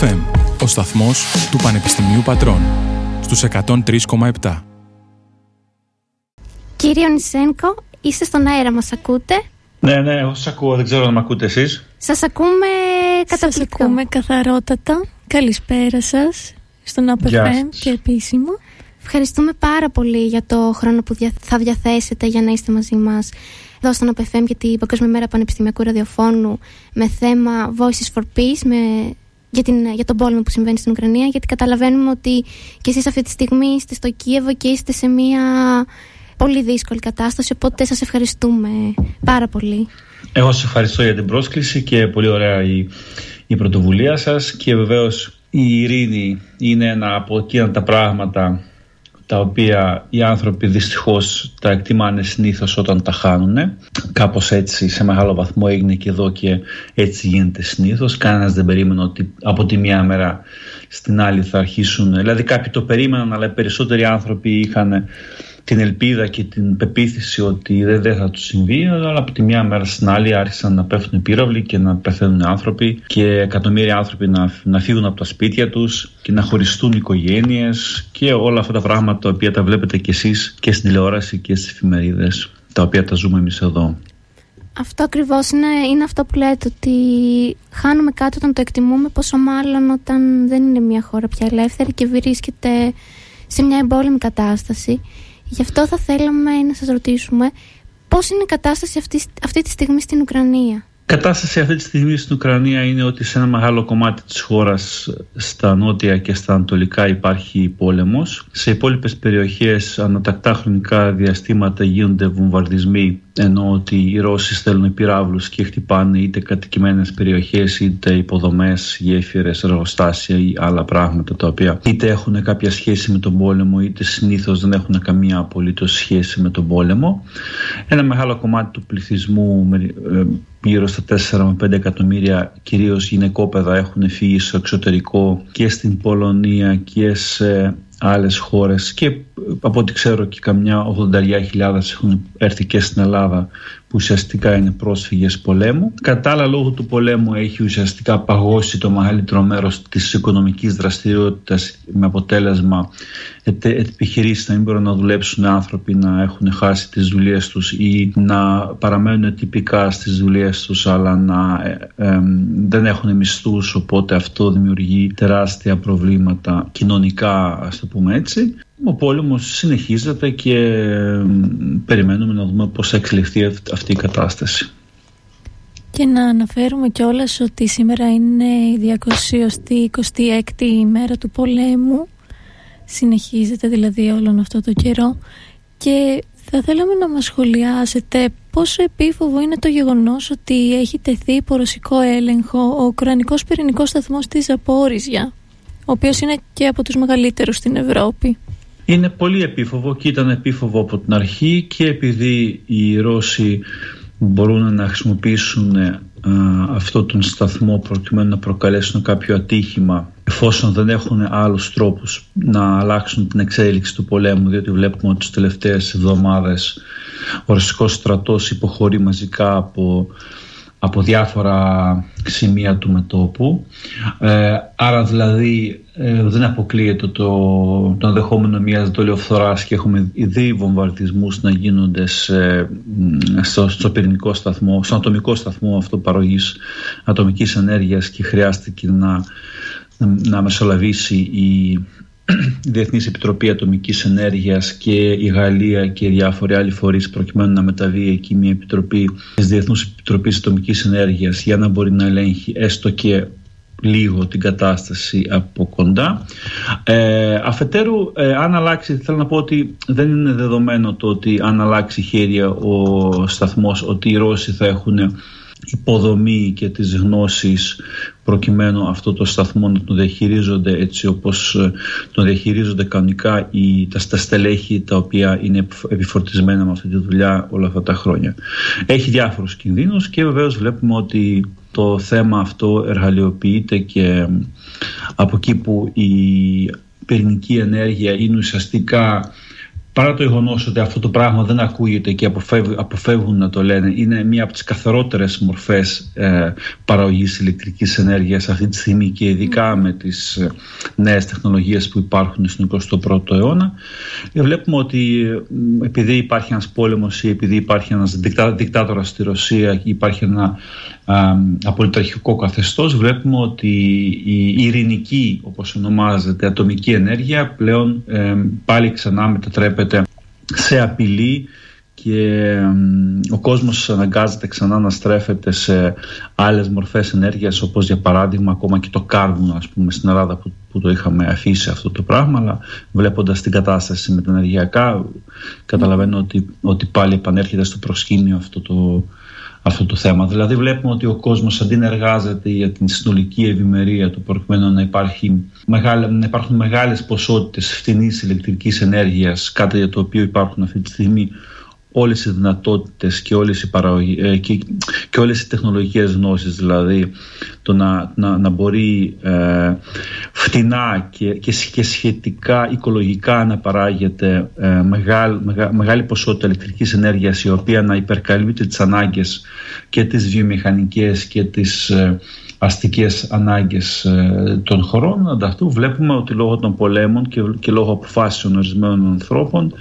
FM, ο σταθμός του Πανεπιστημίου Πατρών, στους 103,7. Κύριε Νισένκο, είστε στον αέρα, μας ακούτε; Ναι, ναι, εγώ σας ακούω, δεν ξέρω αν με ακούτε εσείς. Σας ακούμε καταπληκτικά. Σας ακούμε καθαρότατα. Καλησπέρα σας στον ΑΠΕΦΕΜ και επίσημο. Ευχαριστούμε πάρα πολύ για το χρόνο που θα διαθέσετε για να είστε μαζί μας εδώ στον ΑΠΕΦΕΜ για την Παγκόσμια Μέρα Πανεπιστημιακού Ραδιοφώνου με θέμα Voices for Peace με, για, την, για τον πόλεμο που συμβαίνει στην Ουκρανία γιατί καταλαβαίνουμε ότι και εσείς αυτή τη στιγμή είστε στο Κίεβο και είστε σε μια πολύ δύσκολη κατάσταση οπότε σας ευχαριστούμε πάρα πολύ. Εγώ σας ευχαριστώ για την πρόσκληση και πολύ ωραία η, η πρωτοβουλία σας και βεβαίως η ειρήνη είναι ένα από εκείνα τα πράγματα τα οποία οι άνθρωποι δυστυχώς τα εκτιμάνε συνήθως όταν τα χάνουν. Κάπως έτσι σε μεγάλο βαθμό έγινε και εδώ και έτσι γίνεται συνήθως. Κανένας δεν περίμενε ότι από τη μία μέρα στην άλλη θα αρχίσουν. Δηλαδή κάποιοι το περίμεναν αλλά οι περισσότεροι άνθρωποι είχαν την ελπίδα και την πεποίθηση ότι δεν, θα τους συμβεί, αλλά από τη μια μέρα στην άλλη άρχισαν να πέφτουν πύραυλοι και να πεθαίνουν άνθρωποι και εκατομμύρια άνθρωποι να, να φύγουν από τα σπίτια τους και να χωριστούν οικογένειες και όλα αυτά τα πράγματα τα οποία τα βλέπετε κι εσείς και στην τηλεόραση και στις εφημερίδες, τα οποία τα ζούμε εμείς εδώ. Αυτό ακριβώς είναι, είναι αυτό που λέτε, ότι χάνουμε κάτι όταν το εκτιμούμε, πόσο μάλλον όταν δεν είναι μια χώρα πια ελεύθερη και βρίσκεται σε μια εμπόλεμη κατάσταση. Γι' αυτό θα θέλαμε να σας ρωτήσουμε πώς είναι η κατάσταση αυτής, αυτή τη στιγμή στην Ουκρανία. Η κατάσταση αυτή τη στιγμή στην Ουκρανία είναι ότι σε ένα μεγάλο κομμάτι της χώρας στα νότια και στα ανατολικά υπάρχει πόλεμος. Σε υπόλοιπες περιοχές ανατακτά χρονικά διαστήματα γίνονται βομβαρδισμοί ενώ ότι οι Ρώσοι στέλνουν πυράβλους και χτυπάνε είτε κατοικημένες περιοχές είτε υποδομές, γέφυρες, εργοστάσια ή άλλα πράγματα τα οποία είτε έχουν κάποια σχέση με τον πόλεμο είτε συνήθως δεν έχουν καμία απολύτως σχέση με τον πόλεμο. Ένα μεγάλο κομμάτι του πληθυσμού ε, γύρω στα 4 με 5 εκατομμύρια κυρίως γυναικόπαιδα έχουν φύγει στο εξωτερικό και στην Πολωνία και σε άλλες χώρες. Και από ό,τι ξέρω και καμιά 80.000 έχουν έρθει και στην Ελλάδα που ουσιαστικά είναι πρόσφυγες πολέμου. Κατά άλλα λόγω του πολέμου έχει ουσιαστικά παγώσει το μεγαλύτερο μέρος της οικονομικής δραστηριότητας με αποτέλεσμα επιχειρήσεις να μην μπορούν να δουλέψουν άνθρωποι να έχουν χάσει τις δουλειές τους ή να παραμένουν τυπικά στις δουλειές τους αλλά να ε, δεν έχουν μισθούς οπότε αυτό δημιουργεί τεράστια προβλήματα κοινωνικά ας το πούμε έτσι ο πόλεμος συνεχίζεται και περιμένουμε να δούμε πώς θα εξελιχθεί αυτή η κατάσταση. Και να αναφέρουμε κιόλας ότι σήμερα είναι η 226η ημέρα του πολέμου. Συνεχίζεται δηλαδή όλον αυτό το καιρό. Και θα θέλαμε να μας σχολιάσετε πόσο επίφοβο είναι το γεγονός ότι έχει τεθεί υπό ρωσικό έλεγχο ο Ουκρανικός πυρηνικός σταθμός της Ζαπόριζια, ο οποίος είναι και από τους μεγαλύτερους στην Ευρώπη. Είναι πολύ επίφοβο και ήταν επίφοβο από την αρχή και επειδή οι Ρώσοι μπορούν να χρησιμοποιήσουν α, αυτό τον σταθμό προκειμένου να προκαλέσουν κάποιο ατύχημα εφόσον δεν έχουν άλλους τρόπους να αλλάξουν την εξέλιξη του πολέμου διότι βλέπουμε ότι τις τελευταίες εβδομάδες ο ρωσικός στρατός υποχωρεί μαζικά από από διάφορα σημεία του μετόπου. Ε, άρα δηλαδή ε, δεν αποκλείεται το, το ενδεχόμενο μιας δολιοφθοράς και έχουμε ήδη βομβαρδισμούς να γίνονται στο, στο πυρηνικό σταθμό, στο ατομικό σταθμό αυτό παρογής ατομικής ενέργειας και χρειάστηκε να, να μεσολαβήσει η η Διεθνής Επιτροπή Ατομικής Ενέργειας και η Γαλλία και διάφοροι άλλοι φορείς προκειμένου να μεταβεί εκεί μια επιτροπή της Διεθνούς Επιτροπής Ατομικής Ενέργειας για να μπορεί να ελέγχει έστω και λίγο την κατάσταση από κοντά. Ε, αφετέρου, ε, αν αλλάξει, θέλω να πω ότι δεν είναι δεδομένο το ότι αν αλλάξει χέρια ο σταθμός, ότι οι Ρώσοι θα έχουν υποδομή και τις γνώσεις προκειμένου αυτό το σταθμό να το διαχειρίζονται έτσι όπως ε, το διαχειρίζονται κανονικά οι, τα, τα στελέχη τα οποία είναι επιφορτισμένα με αυτή τη δουλειά όλα αυτά τα χρόνια. Έχει διάφορους κινδύνους και βεβαίως βλέπουμε ότι το θέμα αυτό εργαλειοποιείται και από εκεί που η πυρηνική ενέργεια είναι ουσιαστικά παρά το γεγονός ότι αυτό το πράγμα δεν ακούγεται και αποφεύγουν, αποφεύγουν να το λένε, είναι μία από τις καθαρότερες μορφές ε, παραγωγής ηλεκτρικής ενέργειας αυτή τη στιγμή και ειδικά με τις ε, νέες τεχνολογίες που υπάρχουν στον 21ο αιώνα. Ε, βλέπουμε ότι ε, επειδή υπάρχει ένας πόλεμος ή επειδή υπάρχει ένας δικτά, δικτάτορας στη Ρωσία ή υπάρχει ένα απολυταρχικό καθεστώς βλέπουμε ότι η ειρηνική όπως ονομάζεται ατομική ενέργεια πλέον ε, πάλι ξανά μετατρέπεται σε απειλή και ο κόσμος αναγκάζεται ξανά να στρέφεται σε άλλες μορφές ενέργειας όπως για παράδειγμα ακόμα και το κάρβουνο ας πούμε στην Ελλάδα που, που το είχαμε αφήσει αυτό το πράγμα αλλά βλέποντας την κατάσταση με τα ενεργειακά καταλαβαίνω ότι, ότι πάλι επανέρχεται στο προσκήνιο αυτό το, αυτό το θέμα. Δηλαδή βλέπουμε ότι ο κόσμος αντί να εργάζεται για την συνολική ευημερία του προκειμένου να, υπάρχει μεγάλη, να υπάρχουν μεγάλες ποσότητες φτηνής ηλεκτρικής ενέργειας κάτι για το οποίο υπάρχουν αυτή τη στιγμή όλες οι δυνατότητες και όλες οι, παραγωγή, ε, και, και όλες οι τεχνολογικές γνώσεις δηλαδή το να, να, να μπορεί ε, φτηνά και, και, σχετικά οικολογικά να παράγεται ε, μεγάλη, μεγάλη ποσότητα ηλεκτρικής ενέργειας η οποία να υπερκαλύπτει τις ανάγκες και τις βιομηχανικές και τις ε, αστικές ανάγκες ε, των χωρών. Ανταυτού βλέπουμε ότι λόγω των πολέμων και, και λόγω αποφάσεων ορισμένων ανθρώπων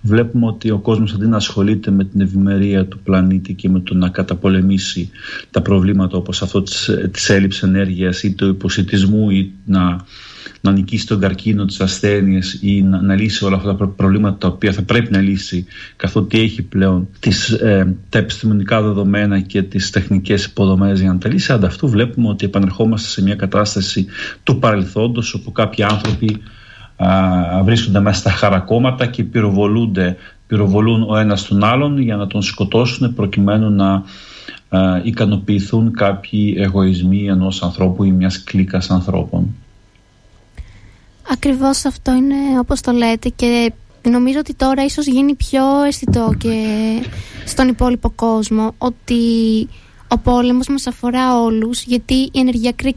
βλέπουμε ότι ο κόσμος αντί να ασχολείται με την ευημερία του πλανήτη και με το να καταπολεμήσει τα προβλήματα όπως αυτό της, της έλλειψης ενέργειας ή του υποσυτισμού ή να να νικήσει τον καρκίνο, τις ασθένειες ή να, να λύσει όλα αυτά τα προβλήματα τα οποία θα πρέπει να λύσει καθότι έχει πλέον τις, ε, τα επιστημονικά δεδομένα και τις τεχνικές υποδομές για να τα λύσει. Ανταυτού βλέπουμε ότι επανερχόμαστε σε μια κατάσταση του παρελθόντος όπου κάποιοι άνθρωποι α, βρίσκονται μέσα στα χαρακόμματα και πυροβολούνται, πυροβολούν ο ένας τον άλλον για να τον σκοτώσουν προκειμένου να ικανοποιηθούν κάποιοι εγωισμοί ενός ανθρώπου ή μιας κλίκας ανθρώπων. Ακριβώς αυτό είναι όπως το λέτε και νομίζω ότι τώρα ίσως γίνει πιο αισθητό και στον υπόλοιπο κόσμο ότι ο πόλεμος μας αφορά όλους γιατί η ενεργειακή,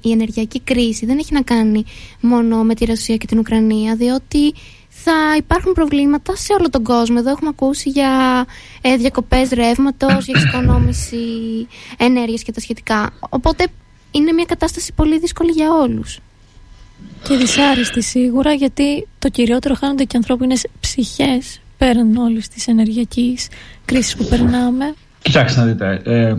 η ενεργειακή κρίση δεν έχει να κάνει μόνο με τη Ρωσία και την Ουκρανία διότι θα υπάρχουν προβλήματα σε όλο τον κόσμο. Εδώ έχουμε ακούσει για ε, διακοπές ρεύματος, για εξοικονόμηση ενέργειας και τα σχετικά. Οπότε είναι μια κατάσταση πολύ δύσκολη για όλους. Και δυσάρεστη σίγουρα γιατί το κυριότερο χάνονται και ανθρώπινες ψυχές πέραν όλης της ενεργειακής κρίσης που περνάμε. Κοιτάξτε να δείτε, ε,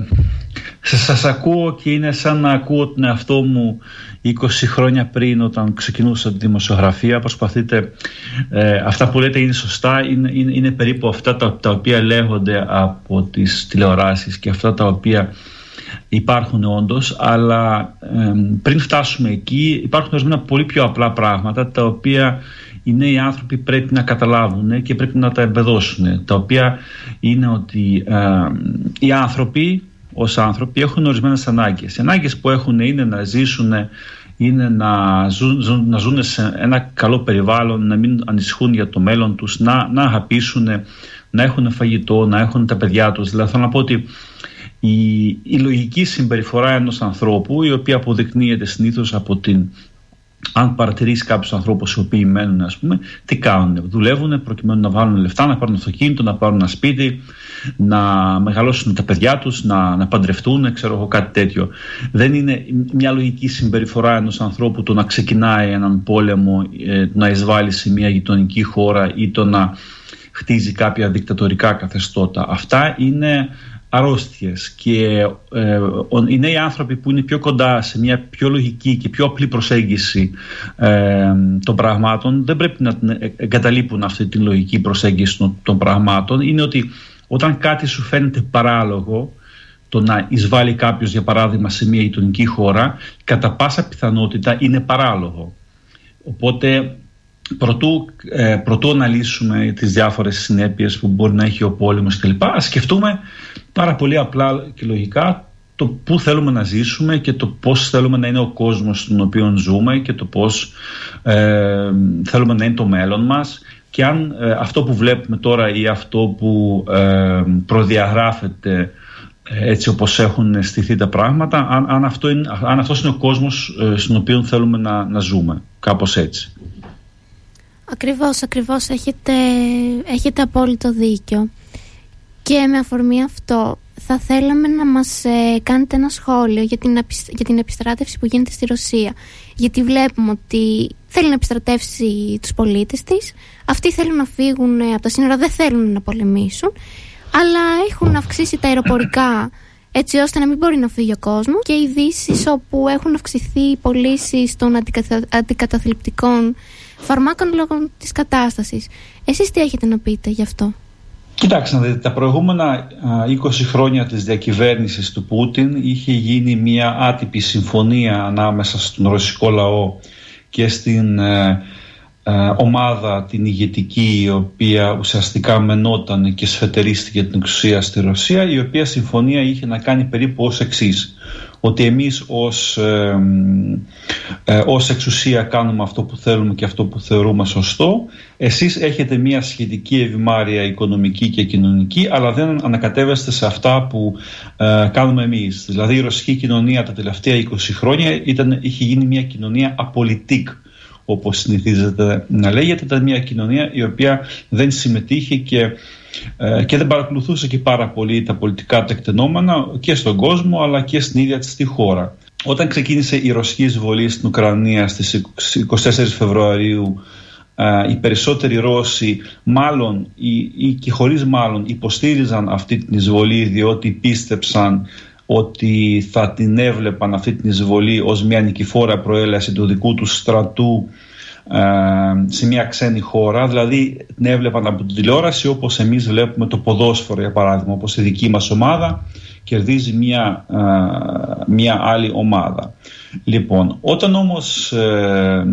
σας ακούω και είναι σαν να ακούω τον εαυτό μου 20 χρόνια πριν όταν ξεκινούσα τη δημοσιογραφία προσπαθείτε, ε, αυτά που λέτε είναι σωστά είναι, είναι, είναι περίπου αυτά τα, τα οποία λέγονται από τις τηλεοράσεις και αυτά τα οποία υπάρχουν όντως, αλλά πριν φτάσουμε εκεί υπάρχουν ορισμένα πολύ πιο απλά πράγματα τα οποία οι νέοι άνθρωποι πρέπει να καταλάβουν και πρέπει να τα εμπεδώσουν. Τα οποία είναι ότι οι άνθρωποι ως άνθρωποι έχουν ορισμένες ανάγκες. Οι ανάγκες που έχουν είναι να ζήσουν είναι να ζουν, να ζουν σε ένα καλό περιβάλλον, να μην ανησυχούν για το μέλλον τους, να, να αγαπήσουν, να έχουν φαγητό, να έχουν τα παιδιά τους. Δηλαδή θέλω να πω ότι η, η λογική συμπεριφορά ενός ανθρώπου η οποία αποδεικνύεται συνήθως από την αν παρατηρήσει κάποιους ανθρώπους οι οποίοι μένουν, ας πούμε, τι κάνουν. Δουλεύουν προκειμένου να βάλουν λεφτά, να πάρουν αυτοκίνητο, να πάρουν ένα σπίτι, να μεγαλώσουν τα παιδιά τους, να, να παντρευτούν, ξέρω εγώ κάτι τέτοιο. Δεν είναι μια λογική συμπεριφορά ενός ανθρώπου το να ξεκινάει έναν πόλεμο, ε, να εισβάλλει σε μια γειτονική χώρα ή το να χτίζει κάποια δικτατορικά καθεστώτα. Αυτά είναι αρρώστιες και ε, οι νέοι άνθρωποι που είναι πιο κοντά σε μια πιο λογική και πιο απλή προσέγγιση ε, των πραγμάτων δεν πρέπει να εγκαταλείπουν αυτή τη λογική προσέγγιση των, των πραγμάτων είναι ότι όταν κάτι σου φαίνεται παράλογο το να εισβάλλει κάποιος για παράδειγμα σε μια γειτονική χώρα κατά πάσα πιθανότητα είναι παράλογο οπότε Προτού, ε, προτού αναλύσουμε τις διάφορες συνέπειες που μπορεί να έχει ο πόλεμος κλπ. Ας σκεφτούμε πάρα πολύ απλά και λογικά το πού θέλουμε να ζήσουμε και το πώς θέλουμε να είναι ο κόσμος στον οποίο ζούμε και το πώς ε, θέλουμε να είναι το μέλλον μας και αν ε, αυτό που βλέπουμε τώρα ή αυτό που ε, προδιαγράφεται έτσι όπως έχουν στηθεί τα πράγματα αν, αν, αυτό είναι, αν αυτός είναι ο κόσμος στον οποίο θέλουμε να, να ζούμε κάπως έτσι. Ακριβώς, ακριβώς. Έχετε, έχετε απόλυτο δίκιο. Και με αφορμή αυτό θα θέλαμε να μας ε, κάνετε ένα σχόλιο για την, για την επιστράτευση που γίνεται στη Ρωσία. Γιατί βλέπουμε ότι θέλει να επιστρατεύσει τους πολίτες της. Αυτοί θέλουν να φύγουν από τα σύνορα, δεν θέλουν να πολεμήσουν. Αλλά έχουν αυξήσει τα αεροπορικά έτσι ώστε να μην μπορεί να φύγει ο κόσμος και ειδήσεις όπου έχουν αυξηθεί οι πωλήσεις των αντικαταθλιπτικών φαρμάκων λόγω της κατάστασης. Εσείς τι έχετε να πείτε γι' αυτό; Κοιτάξτε, δείτε, τα προηγούμενα 20 χρόνια της διακυβέρνησης του Πούτιν είχε γίνει μια άτυπη συμφωνία ανάμεσα στον ρωσικό λαό και στην ε, ε, ομάδα την ηγετική η οποία ουσιαστικά μενόταν και σφετερίστηκε την εξουσία στη Ρωσία η οποία συμφωνία είχε να κάνει περίπου ως εξής ότι εμείς ως, ε, ως εξουσία κάνουμε αυτό που θέλουμε και αυτό που θεωρούμε σωστό. Εσείς έχετε μια σχετική ευημάρεια οικονομική και κοινωνική αλλά δεν ανακατεύεστε σε αυτά που ε, κάνουμε εμείς. Δηλαδή η ρωσική κοινωνία τα τελευταία 20 χρόνια ήταν, είχε γίνει μια κοινωνία απολυτικ όπως συνηθίζεται να λέγεται. Ήταν μια κοινωνία η οποία δεν συμμετείχε και, ε, και δεν παρακολουθούσε και πάρα πολύ τα πολιτικά τεκτενόμενα και στον κόσμο αλλά και στην ίδια της τη χώρα. Όταν ξεκίνησε η ρωσική εισβολή στην Ουκρανία στις 24 Φεβρουαρίου ε, οι περισσότεροι Ρώσοι μάλλον ή, ή και χωρίς μάλλον υποστήριζαν αυτή την εισβολή διότι πίστεψαν ότι θα την έβλεπαν αυτή την εισβολή ως μια νικηφόρα προέλαση του δικού τους στρατού ε, σε μια ξένη χώρα, δηλαδή την έβλεπαν από την τηλεόραση όπως εμείς βλέπουμε το ποδόσφαιρο για παράδειγμα, όπως η δική μας ομάδα κερδίζει μια, ε, μια άλλη ομάδα. Λοιπόν, όταν όμως ε,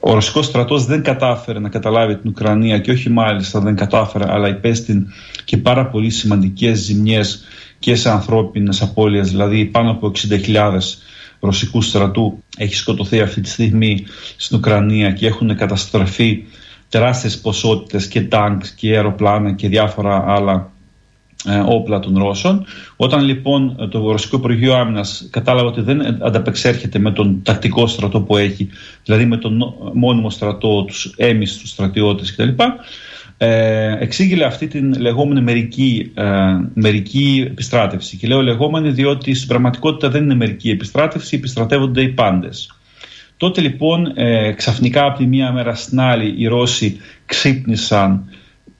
ο ρωσικός στρατός δεν κατάφερε να καταλάβει την Ουκρανία και όχι μάλιστα δεν κατάφερε αλλά υπέστη και πάρα πολύ σημαντικές ζημιές και σε ανθρώπινες απώλειες, δηλαδή πάνω από 60.000 ρωσικού στρατού έχει σκοτωθεί αυτή τη στιγμή στην Ουκρανία και έχουν καταστραφεί τεράστιες ποσότητες και τάγκς και αεροπλάνα και διάφορα άλλα ε, όπλα των Ρώσων. Όταν λοιπόν το Ρωσικό Υπουργείο Άμυνας κατάλαβε ότι δεν ανταπεξέρχεται με τον τακτικό στρατό που έχει, δηλαδή με τον μόνιμο στρατό, τους έμεις, του στρατιώτες κτλ., ε, εξήγηλε αυτή την λεγόμενη μερική, ε, μερική επιστράτευση. Και λέω λεγόμενη διότι στην πραγματικότητα δεν είναι μερική επιστράτευση, επιστρατεύονται οι πάντες. Τότε λοιπόν ε, ξαφνικά από τη μία μέρα στην άλλη οι Ρώσοι ξύπνησαν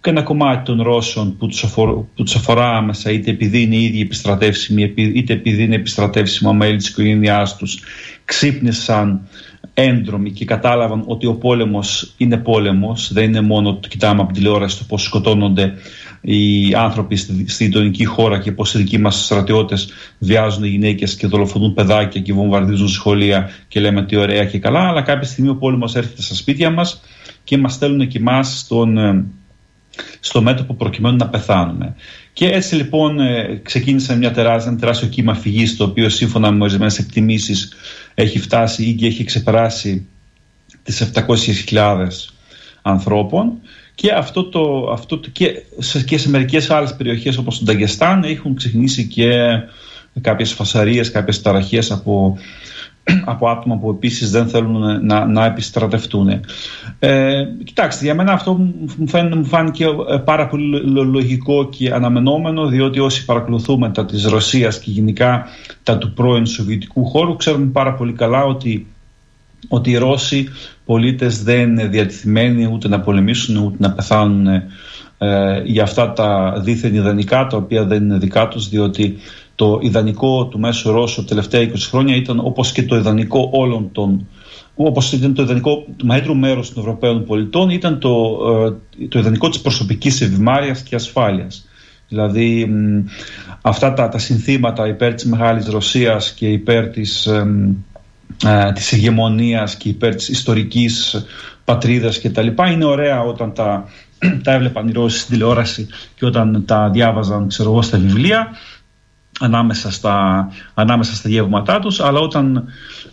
και ένα κομμάτι των Ρώσων που τους, αφορά, που τους αφορά άμεσα είτε επειδή είναι ήδη επιστρατεύσιμοι είτε επειδή είναι επιστρατεύσιμα μέλη της οικογένειάς τους ξύπνησαν έντρομοι και κατάλαβαν ότι ο πόλεμος είναι πόλεμος, δεν είναι μόνο το κοιτάμε από τηλεόραση το πώς σκοτώνονται οι άνθρωποι στη γειτονική χώρα και πώς οι δικοί μας στρατιώτες βιάζουν γυναίκες και δολοφονούν παιδάκια και βομβαρδίζουν σχολεία και λέμε τι ωραία και καλά, αλλά κάποια στιγμή ο πόλεμος έρχεται στα σπίτια μας και μας στέλνουν και εμάς στον, ε, στο μέτωπο προκειμένου να πεθάνουμε. Και έτσι λοιπόν ε, ξεκίνησε μια τεράστια, ένα τεράστιο κύμα φυγής, το οποίο σύμφωνα με ορισμένες εκτιμήσεις έχει φτάσει ή και έχει ξεπεράσει τις 700.000 ανθρώπων. Και αυτό το, αυτό το, και, σε, και σε μερικές άλλες περιοχές όπως το Νταγκεστάν έχουν ξεκινήσει και κάποιες φασαρίες, κάποιες ταραχές από από άτομα που επίσης δεν θέλουν να, να επιστρατευτούν. Ε, κοιτάξτε, για μένα αυτό μου, φαίνεται, μου φάνηκε ε, πάρα πολύ λογικό και αναμενόμενο διότι όσοι παρακολουθούμε τα της Ρωσίας και γενικά τα του πρώην Σοβιετικού χώρου ξέρουμε πάρα πολύ καλά ότι ότι οι Ρώσοι πολίτες δεν είναι διατηθειμένοι ούτε να πολεμήσουν ούτε να πεθάνουν ε, για αυτά τα δίθεν ιδανικά τα οποία δεν είναι δικά τους διότι το ιδανικό του μέσου Ρώσου τα τελευταία 20 χρόνια ήταν όπως και το ιδανικό όλων των όπως ήταν το ιδανικό του μεγαλύτερου μέρους των Ευρωπαίων πολιτών ήταν το, ε, το ιδανικό της προσωπικής ευημάρειας και ασφάλειας. Δηλαδή αυτά τα, τα συνθήματα υπέρ της Μεγάλης Ρωσίας και υπέρ της, ε, ε, της ηγεμονίας και υπέρ της ιστορικής πατρίδας και τα λοιπά είναι ωραία όταν τα, τα έβλεπαν οι Ρώσοι στην τηλεόραση και όταν τα διάβαζαν ξέρω εγώ, στα βιβλία ανάμεσα στα, ανάμεσα στα γεύματά τους αλλά όταν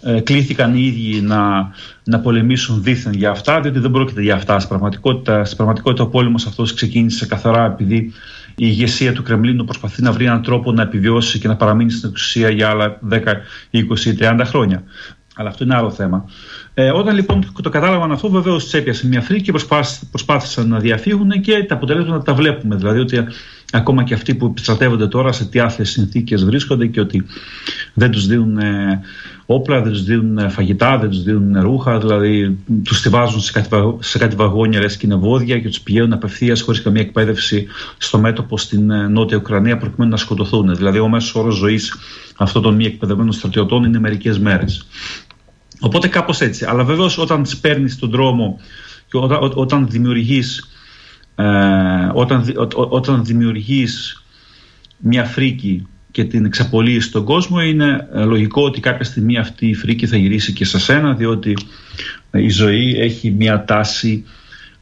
ε, κλήθηκαν οι ίδιοι να, να πολεμήσουν δίθεν για αυτά διότι δεν πρόκειται για αυτά στην πραγματικότητα, στην πραγματικότητα ο πόλεμος αυτός ξεκίνησε καθαρά επειδή η ηγεσία του Κρεμλίνου προσπαθεί να βρει έναν τρόπο να επιβιώσει και να παραμείνει στην εξουσία για άλλα 10, 20 ή 30 χρόνια. Αλλά αυτό είναι άλλο θέμα. Ε, όταν λοιπόν το κατάλαβαν αυτό, βεβαίως του έπιασε μια φρίκη και προσπάθησαν να διαφύγουν και τα αποτελέσματα τα βλέπουμε. Δηλαδή ότι ακόμα και αυτοί που επιστρατεύονται τώρα σε τι άθλιες συνθήκες βρίσκονται και ότι δεν τους δίνουν ε, όπλα, δεν τους δίνουν ε, φαγητά, δεν τους δίνουν ρούχα. Δηλαδή τους τη βάζουν σε κάτι, σε κάτι βαγόνια, λες και είναι βόδια και τους πηγαίνουν απευθείας χωρίς καμία εκπαίδευση στο μέτωπο στην ε, Νότια Ουκρανία προκειμένου να σκοτωθούν. Δηλαδή ο μέσος όρος ζωής αυτών των μη εκπαιδευμένων στρατιωτών είναι μερικές μέρες. Οπότε κάπως έτσι. Αλλά βεβαίως όταν τις παίρνεις στον δρόμο και όταν, όταν δημιουργείς ε, όταν, όταν δημιουργείς μια φρίκη και την εξαπολύεις στον κόσμο είναι ε, λογικό ότι κάποια στιγμή αυτή η φρίκη θα γυρίσει και σε σένα διότι η ζωή έχει μια τάση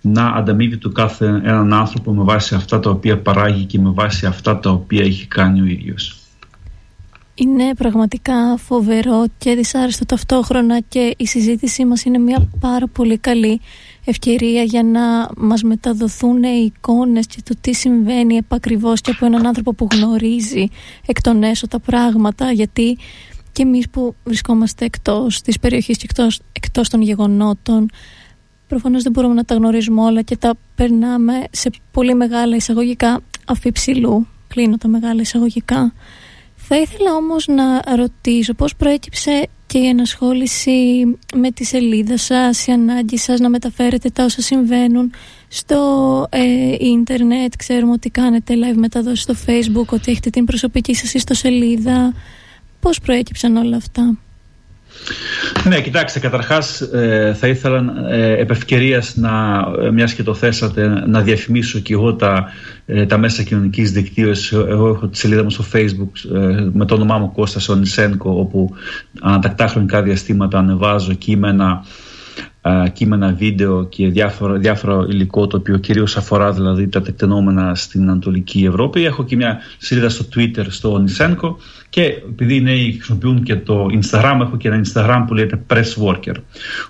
να ανταμείβει του κάθε έναν άνθρωπο με βάση αυτά τα οποία παράγει και με βάση αυτά τα οποία έχει κάνει ο ίδιος. Είναι πραγματικά φοβερό και δυσάρεστο ταυτόχρονα και η συζήτησή μας είναι μια πάρα πολύ καλή ευκαιρία για να μας μεταδοθούν οι εικόνες και το τι συμβαίνει επακριβώς και από έναν άνθρωπο που γνωρίζει εκ των έσω τα πράγματα γιατί και εμείς που βρισκόμαστε εκτός της περιοχής και εκτός, εκτός των γεγονότων προφανώς δεν μπορούμε να τα γνωρίζουμε όλα και τα περνάμε σε πολύ μεγάλα εισαγωγικά αφιψηλού. Κλείνω τα μεγάλα εισαγωγικά. Θα ήθελα όμως να ρωτήσω πώς προέκυψε και η ενασχόληση με τη σελίδα σας, η ανάγκη σας να μεταφέρετε τα όσα συμβαίνουν στο ε, ίντερνετ. Ξέρουμε ότι κάνετε live μεταδόσεις στο facebook, ότι έχετε την προσωπική σας ιστοσελίδα. Πώς προέκυψαν όλα αυτά; Ναι, κοιτάξτε, καταρχάς ε, θα ήθελα ε, επ' ευκαιρίας να, ε, μιας και το θέσατε, να διαφημίσω και εγώ τα, ε, τα μέσα κοινωνικής δικτύωσης. Εγώ έχω τη σελίδα μου στο facebook ε, με το όνομά μου Κώστας Ονισένκο, όπου ανατακτά χρονικά διαστήματα ανεβάζω κείμενα κείμενα, βίντεο και διάφορα, διάφορα υλικό το οποίο κυρίως αφορά δηλαδή τα τεκτενόμενα στην Ανατολική Ευρώπη. Έχω και μια σελίδα στο Twitter στο Νισένκο και επειδή οι νέοι χρησιμοποιούν και το Instagram, έχω και ένα Instagram που λέγεται Press Worker.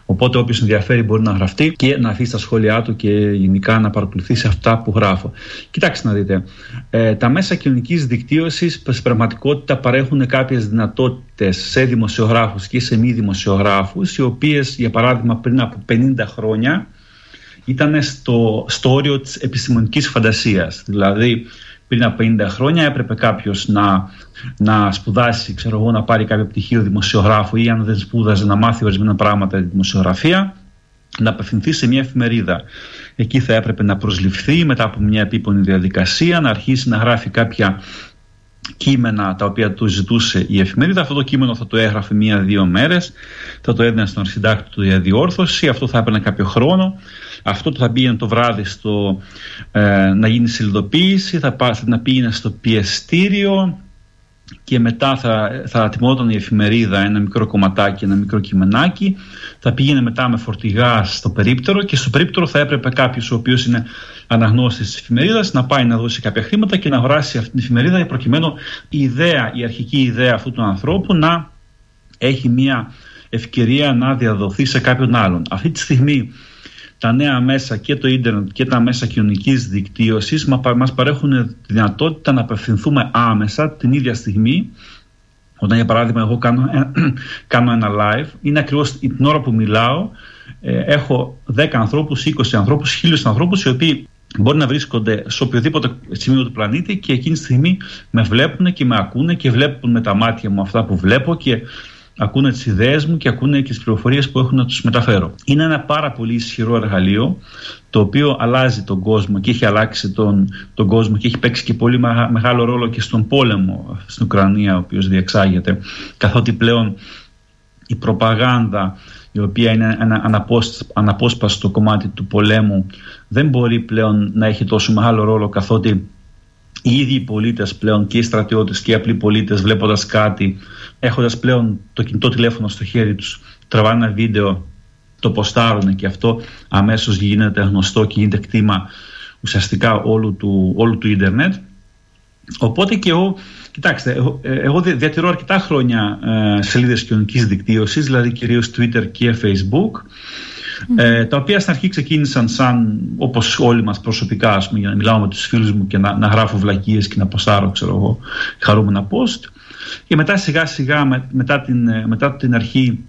Οπότε όποιος ενδιαφέρει μπορεί να γραφτεί και να αφήσει τα σχόλιά του και γενικά να παρακολουθήσει αυτά που γράφω. Κοιτάξτε να δείτε, ε, τα μέσα κοινωνικής δικτύωσης στην πραγματικότητα παρέχουν κάποιες δυνατότητες σε δημοσιογράφους και σε μη δημοσιογράφους, οι οποίες για παράδειγμα πριν από 50 χρόνια ήταν στο, στο όριο της επιστημονικής φαντασίας. Δηλαδή πριν από 50 χρόνια έπρεπε κάποιος να, να σπουδάσει, ξέρω εγώ, να πάρει κάποιο πτυχίο δημοσιογράφου ή αν δεν σπούδαζε να μάθει ορισμένα πράγματα για τη δημοσιογραφία, να απευθυνθεί σε μια εφημερίδα. Εκεί θα έπρεπε να προσληφθεί μετά από μια επίπονη διαδικασία, να αρχίσει να γράφει κάποια κείμενα τα οποία του ζητούσε η εφημερίδα. Αυτό το κείμενο θα το έγραφε μία-δύο μέρες, θα το έδινε στον συντάκτη του για διόρθωση. Αυτό θα έπαιρνε κάποιο χρόνο. Αυτό θα πήγαινε το βράδυ στο, ε, να γίνει σελιδοποίηση, θα, θα πήγαινε στο πιεστήριο και μετά θα, θα τιμόταν η εφημερίδα ένα μικρό κομματάκι, ένα μικρό κειμενάκι. Θα πήγαινε μετά με φορτηγά στο περίπτερο και στο περίπτερο θα έπρεπε κάποιος ο οποίος είναι αναγνώστης της εφημερίδας να πάει να δώσει κάποια χρήματα και να αγοράσει αυτή την εφημερίδα προκειμένου η ιδέα, η αρχική ιδέα αυτού του ανθρώπου να έχει μια ευκαιρία να διαδοθεί σε κάποιον άλλον. Αυτή τη στιγμή τα νέα μέσα και το ίντερνετ και τα μέσα κοινωνικής δικτύωσης μας παρέχουν τη δυνατότητα να απευθυνθούμε άμεσα την ίδια στιγμή. Όταν για παράδειγμα εγώ κάνω, κάνω ένα live είναι ακριβώς την ώρα που μιλάω ε, έχω 10 ανθρώπους, 20 ανθρώπους, 1000 ανθρώπους οι οποίοι μπορεί να βρίσκονται σε οποιοδήποτε σημείο του πλανήτη και εκείνη τη στιγμή με βλέπουν και με ακούνε και βλέπουν με τα μάτια μου αυτά που βλέπω και ακούνε τις ιδέες μου και ακούνε και τις πληροφορίες που έχουν να τους μεταφέρω. Είναι ένα πάρα πολύ ισχυρό εργαλείο το οποίο αλλάζει τον κόσμο και έχει αλλάξει τον, τον κόσμο και έχει παίξει και πολύ μεγάλο ρόλο και στον πόλεμο στην Ουκρανία ο οποίος διεξάγεται καθότι πλέον η προπαγάνδα η οποία είναι ένα αναπόσπαστο κομμάτι του πολέμου δεν μπορεί πλέον να έχει τόσο μεγάλο ρόλο καθότι οι ίδιοι οι πολίτες πλέον και οι στρατιώτες και οι απλοί πολίτες βλέποντας κάτι, έχοντας πλέον το κινητό τηλέφωνο στο χέρι τους, τραβάνε ένα βίντεο, το ποστάρουν και αυτό αμέσως γίνεται γνωστό και γίνεται κτήμα ουσιαστικά όλου του, όλου του ίντερνετ. Οπότε και εγώ, κοιτάξτε, εγώ, εγώ διατηρώ αρκετά χρόνια ε, σελίδες κοινωνικής δικτύωσης, δηλαδή κυρίως Twitter και Facebook ε, τα οποία στην αρχή ξεκίνησαν σαν όπως όλοι μας προσωπικά ας πούμε, για να μιλάω με τους φίλους μου και να, να γράφω βλακίες και να ποστάρω ξέρω εγώ, χαρούμενα post. Και μετά σιγά σιγά με, μετά, την, ε, μετά την αρχή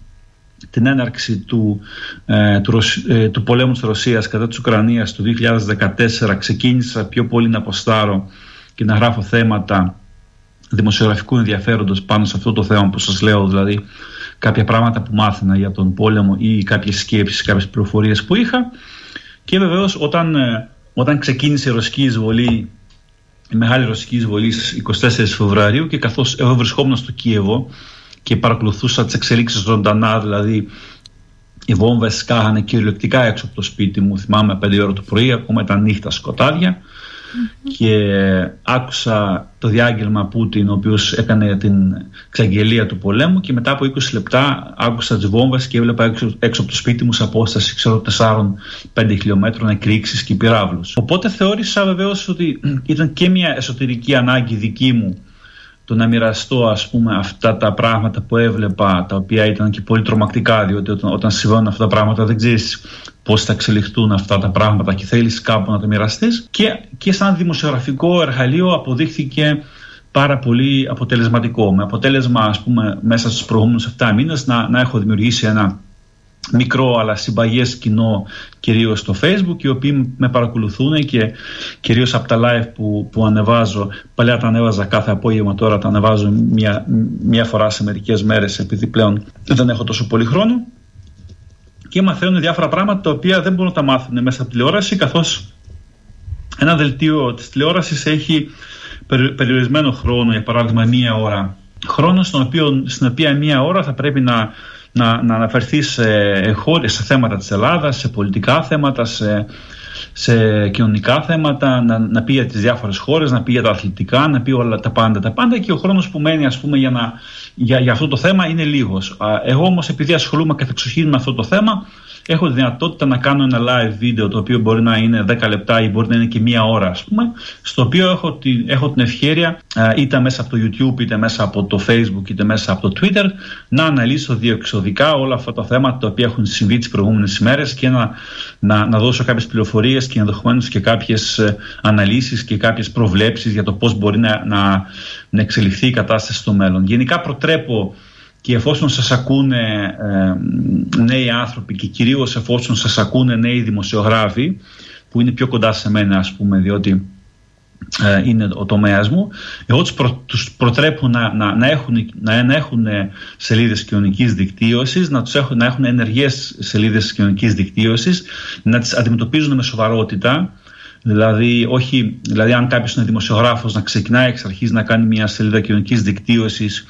την έναρξη του, ε, του, ε, του πολέμου της Ρωσίας κατά της Ουκρανίας το 2014 ξεκίνησα πιο πολύ να αποστάρω και να γράφω θέματα δημοσιογραφικού ενδιαφέροντος πάνω σε αυτό το θέμα που σας λέω δηλαδή κάποια πράγματα που μάθαινα για τον πόλεμο ή κάποιες σκέψεις, κάποιες πληροφορίες που είχα. Και βεβαίως όταν, ε, όταν ξεκίνησε η ρωσική εισβολή η μεγάλη ρωσική εισβολή στις 24 Φεβρουαρίου και καθώς εγώ βρισκόμουν στο Κίεβο και παρακολουθούσα τις εξελίξεις ζωντανά, δηλαδή οι βόμβες σκάγανε κυριολεκτικά έξω από το σπίτι μου, θυμάμαι 5 ώρα το πρωί, ακόμα ήταν νύχτα σκοτάδια και άκουσα το διάγγελμα Πούτιν ο οποίος έκανε την εξαγγελία του πολέμου και μετά από 20 λεπτά άκουσα τις βόμβες και έβλεπα έξω, έξω από το σπίτι μου σε απόσταση ξέρω 4-5 χιλιόμετρων εκρήξεις και πυράβλους. Οπότε θεώρησα βεβαίως ότι ήταν και μια εσωτερική ανάγκη δική μου το να μοιραστώ ας πούμε αυτά τα πράγματα που έβλεπα τα οποία ήταν και πολύ τρομακτικά διότι όταν, όταν συμβαίνουν αυτά τα πράγματα δεν ξέρεις πώς θα εξελιχθούν αυτά τα πράγματα και θέλεις κάπου να τα μοιραστείς. και, και σαν δημοσιογραφικό εργαλείο αποδείχθηκε πάρα πολύ αποτελεσματικό με αποτέλεσμα ας πούμε μέσα στους προηγούμενους 7 μήνες να, να έχω δημιουργήσει ένα μικρό αλλά συμπαγές κοινό κυρίως στο facebook οι οποίοι με παρακολουθούν και κυρίως από τα live που, που ανεβάζω. Παλιά τα ανέβαζα κάθε απόγευμα τώρα τα ανεβάζω μια, μια φορά σε μερικές μέρες επειδή πλέον δεν έχω τόσο πολύ χρόνο. Και μαθαίνουν διάφορα πράγματα τα οποία δεν μπορούν να τα μάθουν μέσα από τηλεόραση καθώς ένα δελτίο της τηλεόρασης έχει περιορισμένο χρόνο για παράδειγμα μία ώρα. Χρόνος στον οποίο, στην οποία μία ώρα θα πρέπει να να, να αναφερθεί σε, σε θέματα της Ελλάδας, σε πολιτικά θέματα, σε, σε κοινωνικά θέματα, να, να πει για τις διάφορες χώρες, να πει για τα αθλητικά, να πει όλα τα πάντα. Τα πάντα και ο χρόνος που μένει ας πούμε για, να, για, για αυτό το θέμα είναι λίγος. Εγώ όμως επειδή ασχολούμαι κατεξοχήν με αυτό το θέμα, έχω τη δυνατότητα να κάνω ένα live βίντεο το οποίο μπορεί να είναι 10 λεπτά ή μπορεί να είναι και μία ώρα ας πούμε στο οποίο έχω την, έχω την ευχαίρεια είτε μέσα από το YouTube είτε μέσα από το Facebook είτε μέσα από το Twitter να αναλύσω διεξοδικά όλα αυτά τα θέματα τα οποία έχουν συμβεί τις προηγούμενες ημέρες και να, να, να δώσω κάποιες πληροφορίες και ενδεχομένως και κάποιες ε, αναλύσεις και κάποιες προβλέψεις για το πώς μπορεί να, να, να εξελιχθεί η κατάσταση στο μέλλον. Γενικά προτρέπω και εφόσον σας ακούνε ε, νέοι άνθρωποι και κυρίως εφόσον σας ακούνε νέοι δημοσιογράφοι που είναι πιο κοντά σε μένα ας πούμε διότι ε, είναι ο τομέας μου εγώ τους, προ, τους προτρέπω να, να, να, έχουν, να, να έχουν σελίδες κοινωνικής δικτύωσης να, τους έχουν, να έχουν ενεργές σελίδες κοινωνικής δικτύωσης να τις αντιμετωπίζουν με σοβαρότητα. Δηλαδή, όχι, δηλαδή αν κάποιος είναι δημοσιογράφος να ξεκινάει εξ αρχής να κάνει μια σελίδα κοινωνικής δικτύωσης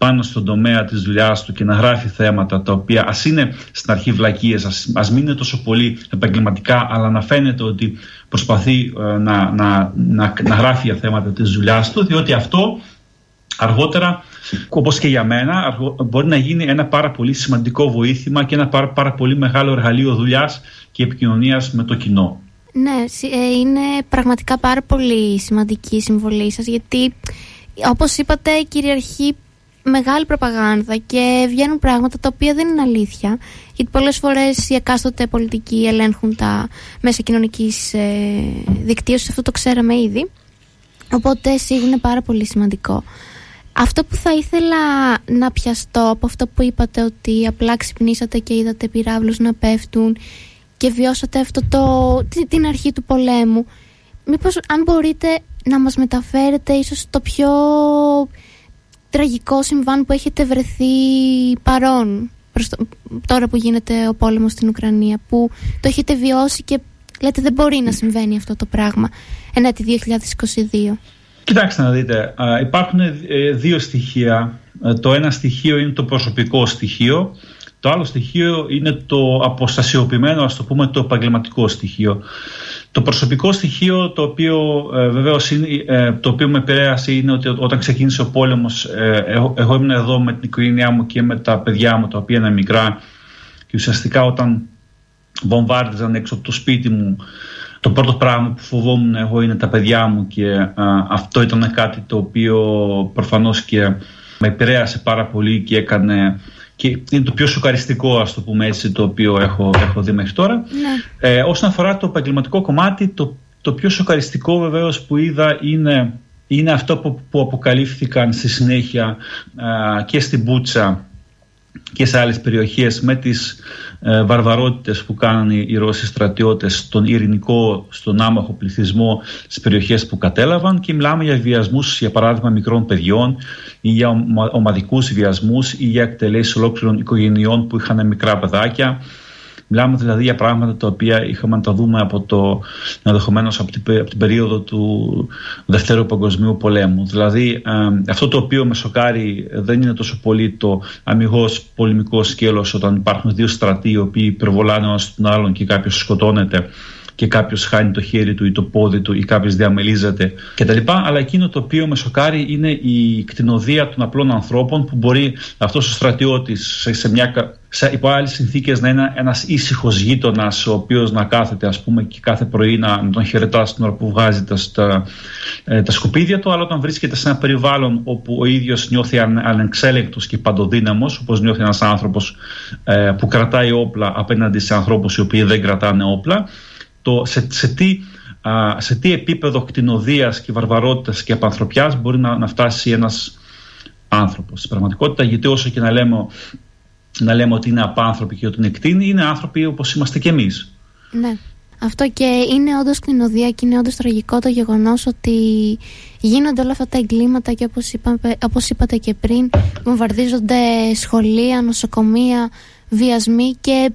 πάνω στον τομέα της δουλειάς του και να γράφει θέματα τα οποία ας είναι στην αρχή βλακίες, ας, ας μην είναι τόσο πολύ επαγγελματικά αλλά να φαίνεται ότι προσπαθεί ε, να, να, να, να γράφει για θέματα της δουλειάς του διότι αυτό αργότερα όπως και για μένα μπορεί να γίνει ένα πάρα πολύ σημαντικό βοήθημα και ένα πάρα, πάρα πολύ μεγάλο εργαλείο δουλειάς και επικοινωνίας με το κοινό. Ναι, ε, είναι πραγματικά πάρα πολύ σημαντική η συμβολή σας γιατί όπως είπατε κυριαρχεί μεγάλη προπαγάνδα και βγαίνουν πράγματα τα οποία δεν είναι αλήθεια γιατί πολλές φορές οι εκάστοτε πολιτικοί ελέγχουν τα μέσα κοινωνικής ε, δικτύωσης. Αυτό το ξέραμε ήδη. Οπότε σίγουρα είναι πάρα πολύ σημαντικό. Αυτό που θα ήθελα να πιαστώ από αυτό που είπατε ότι απλά ξυπνήσατε και είδατε πυράβλους να πέφτουν και βιώσατε αυτό το, την αρχή του πολέμου. Μήπως αν μπορείτε να μας μεταφέρετε ίσως το πιο τραγικό συμβάν που έχετε βρεθεί παρόν τώρα που γίνεται ο πόλεμος στην Ουκρανία που το έχετε βιώσει και λέτε δεν μπορεί να συμβαίνει αυτό το πράγμα ενέτη 2022 Κοιτάξτε να δείτε, υπάρχουν ε, δύο στοιχεία. Ε, το ένα στοιχείο είναι το προσωπικό στοιχείο το άλλο στοιχείο είναι το αποστασιοποιημένο, ας το πούμε, το επαγγελματικό στοιχείο. Το προσωπικό στοιχείο το οποίο ε, βεβαίως είναι, ε, το οποίο με επηρέασε είναι ότι όταν ξεκίνησε ο πόλεμος ε, εγώ, εγώ ήμουν εδώ με την οικογένειά μου και με τα παιδιά μου τα οποία είναι μικρά και ουσιαστικά όταν βομβάρδιζαν έξω από το σπίτι μου το πρώτο πράγμα που φοβόμουν εγώ είναι τα παιδιά μου και αυτό ήταν κάτι το οποίο προφανώς και με επηρέασε πάρα πολύ και έκανε και είναι το πιο σοκαριστικό, ας το πούμε έτσι, το οποίο έχω, έχω δει μέχρι τώρα. Ναι. Ε, όσον αφορά το επαγγελματικό κομμάτι, το, το πιο σοκαριστικό βεβαίως που είδα είναι, είναι αυτό που, που αποκαλύφθηκαν στη συνέχεια και στην Μπούτσα και σε άλλες περιοχές με τις ε, βαρβαρότητες που κάνουν οι Ρώσοι στρατιώτες στον ειρηνικό, στον άμαχο πληθυσμό στις περιοχές που κατέλαβαν και μιλάμε για βιασμούς για παράδειγμα μικρών παιδιών ή για ομαδικούς βιασμούς ή για εκτελέσεις ολόκληρων οικογενειών που είχαν μικρά παιδάκια Μιλάμε δηλαδή για πράγματα τα οποία είχαμε να τα δούμε από το, ενδεχομένως από, την, από την περίοδο του Δευτέρου Παγκοσμίου Πολέμου. Δηλαδή αυτό το οποίο με σοκάρει δεν είναι τόσο πολύ το αμυγός πολεμικός σκέλος όταν υπάρχουν δύο στρατοί οι οποίοι υπερβολάνε ένας τον άλλον και κάποιος σκοτώνεται και κάποιος χάνει το χέρι του ή το πόδι του ή κάποιος διαμελίζεται κτλ. Αλλά εκείνο το οποίο με σοκάρει είναι η κτηνοδία των απλών ανθρώπων που μπορεί αυτός ο στρατιώτης σε, σε μια σε, υπό άλλες συνθήκες να είναι ένας ήσυχος γείτονας, ο οποίος να κάθεται ας πούμε, και κάθε πρωί να, να τον χαιρετάς στην ώρα που βγάζει τα, τα, ε, τα σκουπίδια του, αλλά όταν βρίσκεται σε ένα περιβάλλον όπου ο ίδιος νιώθει αν, ανεξέλεγκτος και παντοδύναμος, όπως νιώθει ένας άνθρωπος ε, που κρατάει όπλα απέναντι σε ανθρώπους οι οποίοι δεν κρατάνε όπλα, το, σε, σε, τι, σε τι επίπεδο κτηνοδίας και βαρβαρότητας και απανθρωπιάς μπορεί να, να φτάσει ένας άνθρωπος. Στην πραγματικότητα, γιατί όσο και να λέμε, να λέμε ότι είναι απάνθρωποι και ότι είναι κτίνοι, είναι άνθρωποι όπως είμαστε και εμείς. Ναι. Αυτό και είναι όντως κτηνοδία και είναι όντως τραγικό το γεγονός ότι γίνονται όλα αυτά τα εγκλήματα και όπως, όπως είπατε και πριν, βομβαρδίζονται σχολεία, νοσοκομεία, βιασμοί και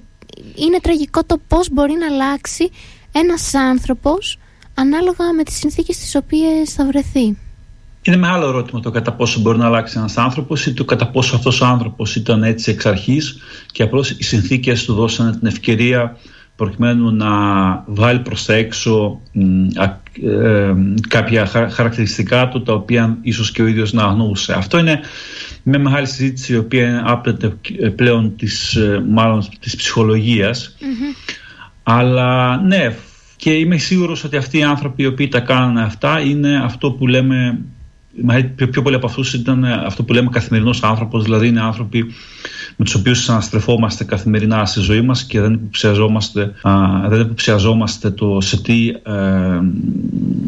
είναι τραγικό το πώς μπορεί να αλλάξει ένας άνθρωπος ανάλογα με τις συνθήκες στις οποίες θα βρεθεί. Είναι μεγάλο ερώτημα το κατά πόσο μπορεί να αλλάξει ένας άνθρωπος ή το κατά πόσο αυτός ο άνθρωπος ήταν έτσι εξ αρχής και απλώς οι συνθήκες του δώσανε την ευκαιρία προκειμένου να βγάλει προς τα έξω ε, κάποια χαρακτηριστικά του τα οποία ίσως και ο ίδιος να αγνούσε. Αυτό είναι μια μεγάλη συζήτηση η οποία άπτεται πλέον της, ε, μάλλον της ψυχολογίας αλλά ναι και είμαι σίγουρος ότι αυτοί οι άνθρωποι οι οποίοι τα κάνανε αυτά είναι αυτό που λέμε πιο, πιο πολλοί από αυτούς ήταν αυτό που λέμε καθημερινός άνθρωπος δηλαδή είναι άνθρωποι με τους οποίους αναστρεφόμαστε καθημερινά στη ζωή μας και δεν υποψιαζόμαστε, δεν υποψιαζόμαστε το σε τι, ε,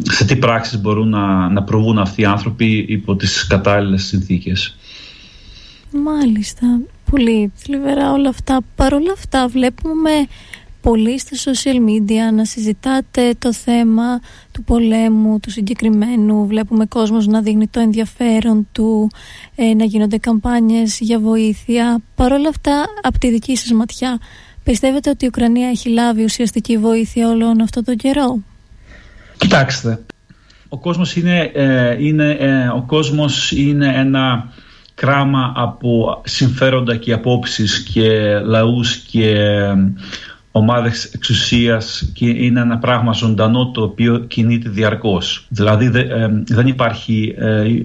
σε τι πράξεις μπορούν να, να προβούν αυτοί οι άνθρωποι υπό τις κατάλληλες συνθήκες. Μάλιστα. Πολύ θλιβερά όλα αυτά. Παρ' όλα αυτά βλέπουμε πολύ στα social media να συζητάτε το θέμα του πολέμου, του συγκεκριμένου. Βλέπουμε κόσμος να δείχνει το ενδιαφέρον του, ε, να γίνονται καμπάνιες για βοήθεια. Παρ' όλα αυτά, από τη δική σας ματιά, πιστεύετε ότι η Ουκρανία έχει λάβει ουσιαστική βοήθεια όλον αυτό τον καιρό; Κοιτάξτε, ο κόσμος είναι, ε, είναι, ε, ο κόσμος είναι ένα κράμα από συμφέροντα και απόψεις και λαούς και ομάδες εξουσίας και είναι ένα πράγμα ζωντανό το οποίο κινείται διαρκώς. Δηλαδή ε, δεν υπάρχει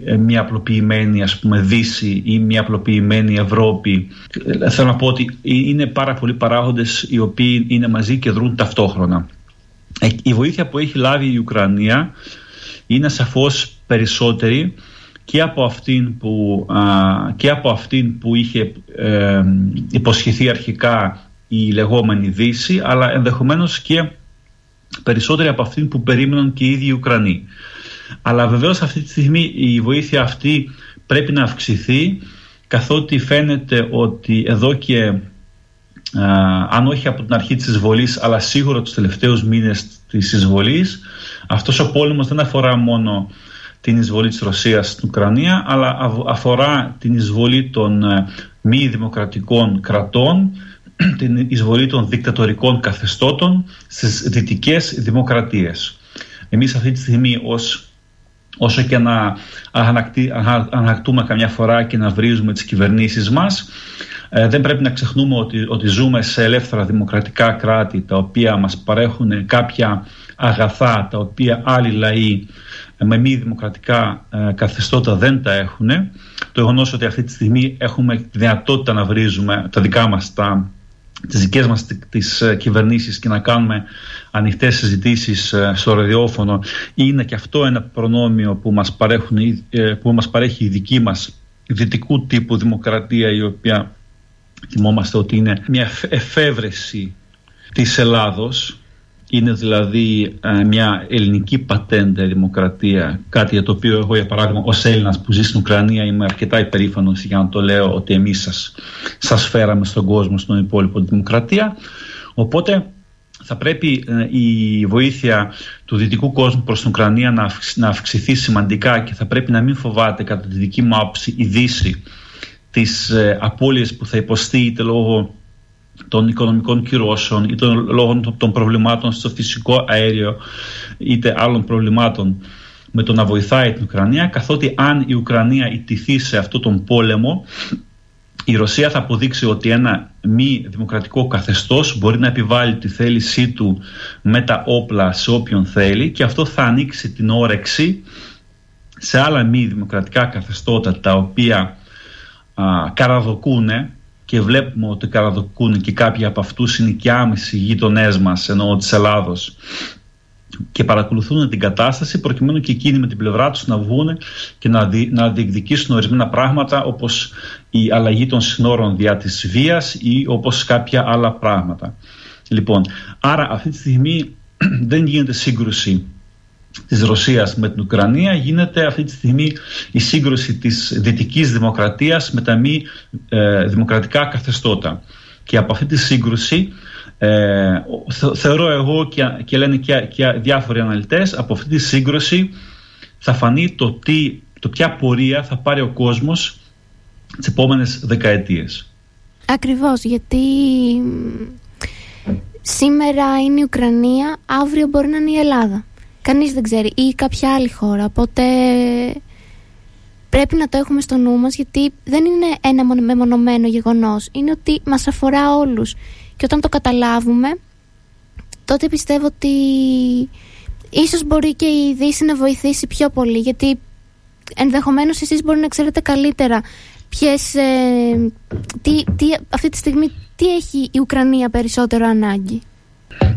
ε, μια απλοποιημένη ας πούμε Δύση ή μια απλοποιημένη Ευρώπη. Ε, θέλω να πω ότι είναι πάρα πολλοί παράγοντες οι οποίοι είναι μαζί και δρούν ταυτόχρονα. Η βοήθεια που έχει λάβει η Ουκρανία είναι σαφώς περισσότερη και από αυτήν που, και από αυτήν που είχε υποσχεθεί αρχικά η λεγόμενη Δύση, αλλά ενδεχομένως και περισσότεροι από αυτήν που περίμεναν και οι ίδιοι οι Ουκρανοί. Αλλά βεβαίως αυτή τη στιγμή η βοήθεια αυτή πρέπει να αυξηθεί καθότι φαίνεται ότι εδώ και αν όχι από την αρχή της εισβολής αλλά σίγουρα τους τελευταίους μήνες της εισβολής αυτός ο πόλεμος δεν αφορά μόνο την εισβολή της Ρωσίας στην Ουκρανία αλλά αφορά την εισβολή των ε, μη δημοκρατικών κρατών την εισβολή των δικτατορικών καθεστώτων στις δυτικές δημοκρατίες. Εμείς αυτή τη στιγμή ως, όσο και να ανακτούμε καμιά φορά και να βρίζουμε τις κυβερνήσεις μας ε, δεν πρέπει να ξεχνούμε ότι, ότι ζούμε σε ελεύθερα δημοκρατικά κράτη τα οποία μας παρέχουν κάποια αγαθά τα οποία άλλοι λαοί με μη δημοκρατικά ε, καθεστώτα δεν τα έχουν. Το γεγονός ότι αυτή τη στιγμή έχουμε τη δυνατότητα να βρίζουμε τα δικά μας τα τις δικές μας τις ε, κυβερνήσεις και να κάνουμε ανοιχτές συζητήσεις ε, στο ραδιόφωνο είναι και αυτό ένα προνόμιο που μας, παρέχουν, ε, που μας παρέχει η δική μας δυτικού τύπου δημοκρατία η οποία θυμόμαστε ότι είναι μια εφεύρεση της Ελλάδος είναι δηλαδή ε, μια ελληνική πατέντα δημοκρατία, κάτι για το οποίο εγώ για παράδειγμα ως Έλληνας που ζει στην Ουκρανία είμαι αρκετά υπερήφανος για να το λέω ότι εμείς σας, σας φέραμε στον κόσμο, στον υπόλοιπο δημοκρατία. Οπότε θα πρέπει ε, η βοήθεια του δυτικού κόσμου προς την Ουκρανία να, να αυξηθεί σημαντικά και θα πρέπει να μην φοβάται κατά τη δική μου άποψη η Δύση τις ε, απώλειες που θα υποστεί είτε λόγω των οικονομικών κυρώσεων ή των, λόγω των προβλημάτων στο φυσικό αέριο είτε άλλων προβλημάτων με το να βοηθάει την Ουκρανία καθότι αν η Ουκρανία ιτηθεί σε αυτόν τον πόλεμο η Ρωσία θα αποδείξει ότι ένα μη δημοκρατικό καθεστώς μπορεί να επιβάλλει τη θέλησή του με τα όπλα σε όποιον θέλει και αυτό θα ανοίξει την όρεξη σε άλλα μη δημοκρατικά καθεστώτα τα οποία α, καραδοκούν και βλέπουμε ότι καραδοκούν και κάποιοι από αυτούς είναι και άμεση γείτονέ μας ενώ της Ελλάδος και παρακολουθούν την κατάσταση προκειμένου και εκείνοι με την πλευρά τους να βγουν και να, δι, να διεκδικήσουν ορισμένα πράγματα όπως η αλλαγή των συνόρων δια της βίας ή όπως κάποια άλλα πράγματα. Λοιπόν, άρα αυτή τη στιγμή δεν γίνεται σύγκρουση της Ρωσίας με την Ουκρανία γίνεται αυτή τη στιγμή η σύγκρουση της δυτικής δημοκρατίας με τα μη ε, δημοκρατικά καθεστώτα. Και από αυτή τη σύγκρουση ε, θεωρώ εγώ και, και λένε και, και διάφοροι αναλυτές από αυτή τη σύγκρουση θα φανεί το, τι, το ποια πορεία θα πάρει ο κόσμος τις επόμενες δεκαετίες. Ακριβώς γιατί σήμερα είναι η Ουκρανία, αύριο μπορεί να είναι η Ελλάδα. Κανείς δεν ξέρει ή κάποια άλλη χώρα. Οπότε πρέπει να το έχουμε στο νου μας γιατί δεν είναι ένα μεμονωμένο γεγονός. Είναι ότι μας αφορά όλους. Και όταν το καταλάβουμε τότε πιστεύω ότι ίσως μπορεί και η Δύση να βοηθήσει πιο πολύ γιατί ενδεχομένως εσείς μπορεί να ξέρετε καλύτερα ποιες, ε, τι, τι, αυτή τη στιγμή τι έχει η Ουκρανία περισσότερο ανάγκη.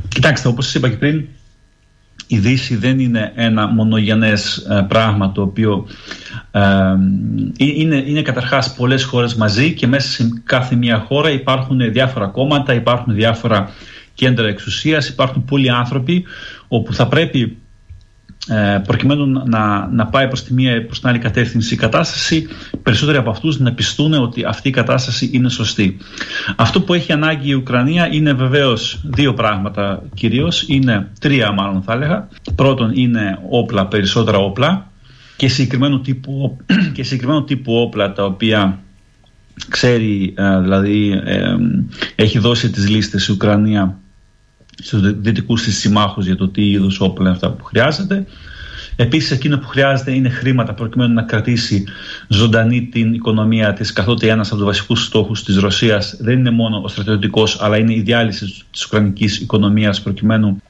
Κοιτάξτε, όπως σας είπα και πριν, η Δύση δεν είναι ένα μονογενές ε, πράγμα το οποίο ε, είναι, είναι καταρχάς πολλές χώρες μαζί και μέσα σε κάθε μια χώρα υπάρχουν διάφορα κόμματα, υπάρχουν διάφορα κέντρα εξουσίας, υπάρχουν πολλοί άνθρωποι όπου θα πρέπει ε, προκειμένου να, να πάει προς τη μία προς την άλλη κατεύθυνση η κατάσταση περισσότεροι από αυτούς να πιστούν ότι αυτή η κατάσταση είναι σωστή. Αυτό που έχει ανάγκη η Ουκρανία είναι βεβαίως δύο πράγματα κυρίως, είναι τρία μάλλον θα έλεγα. Πρώτον είναι όπλα, περισσότερα όπλα και συγκεκριμένου τύπου, και συγκεκριμένου τύπου όπλα τα οποία ξέρει ε, δηλαδή ε, έχει δώσει τις λίστες η Ουκρανία στους δυτικούς της συμμάχους για το τι είδους όπλα είναι αυτά που χρειάζεται. Επίσης εκείνο που χρειάζεται είναι χρήματα προκειμένου να κρατήσει ζωντανή την οικονομία της καθότι ένας από τους βασικούς στόχους της Ρωσίας δεν είναι μόνο ο στρατιωτικός αλλά είναι η διάλυση της ουκρανικής οικονομίας προκειμένου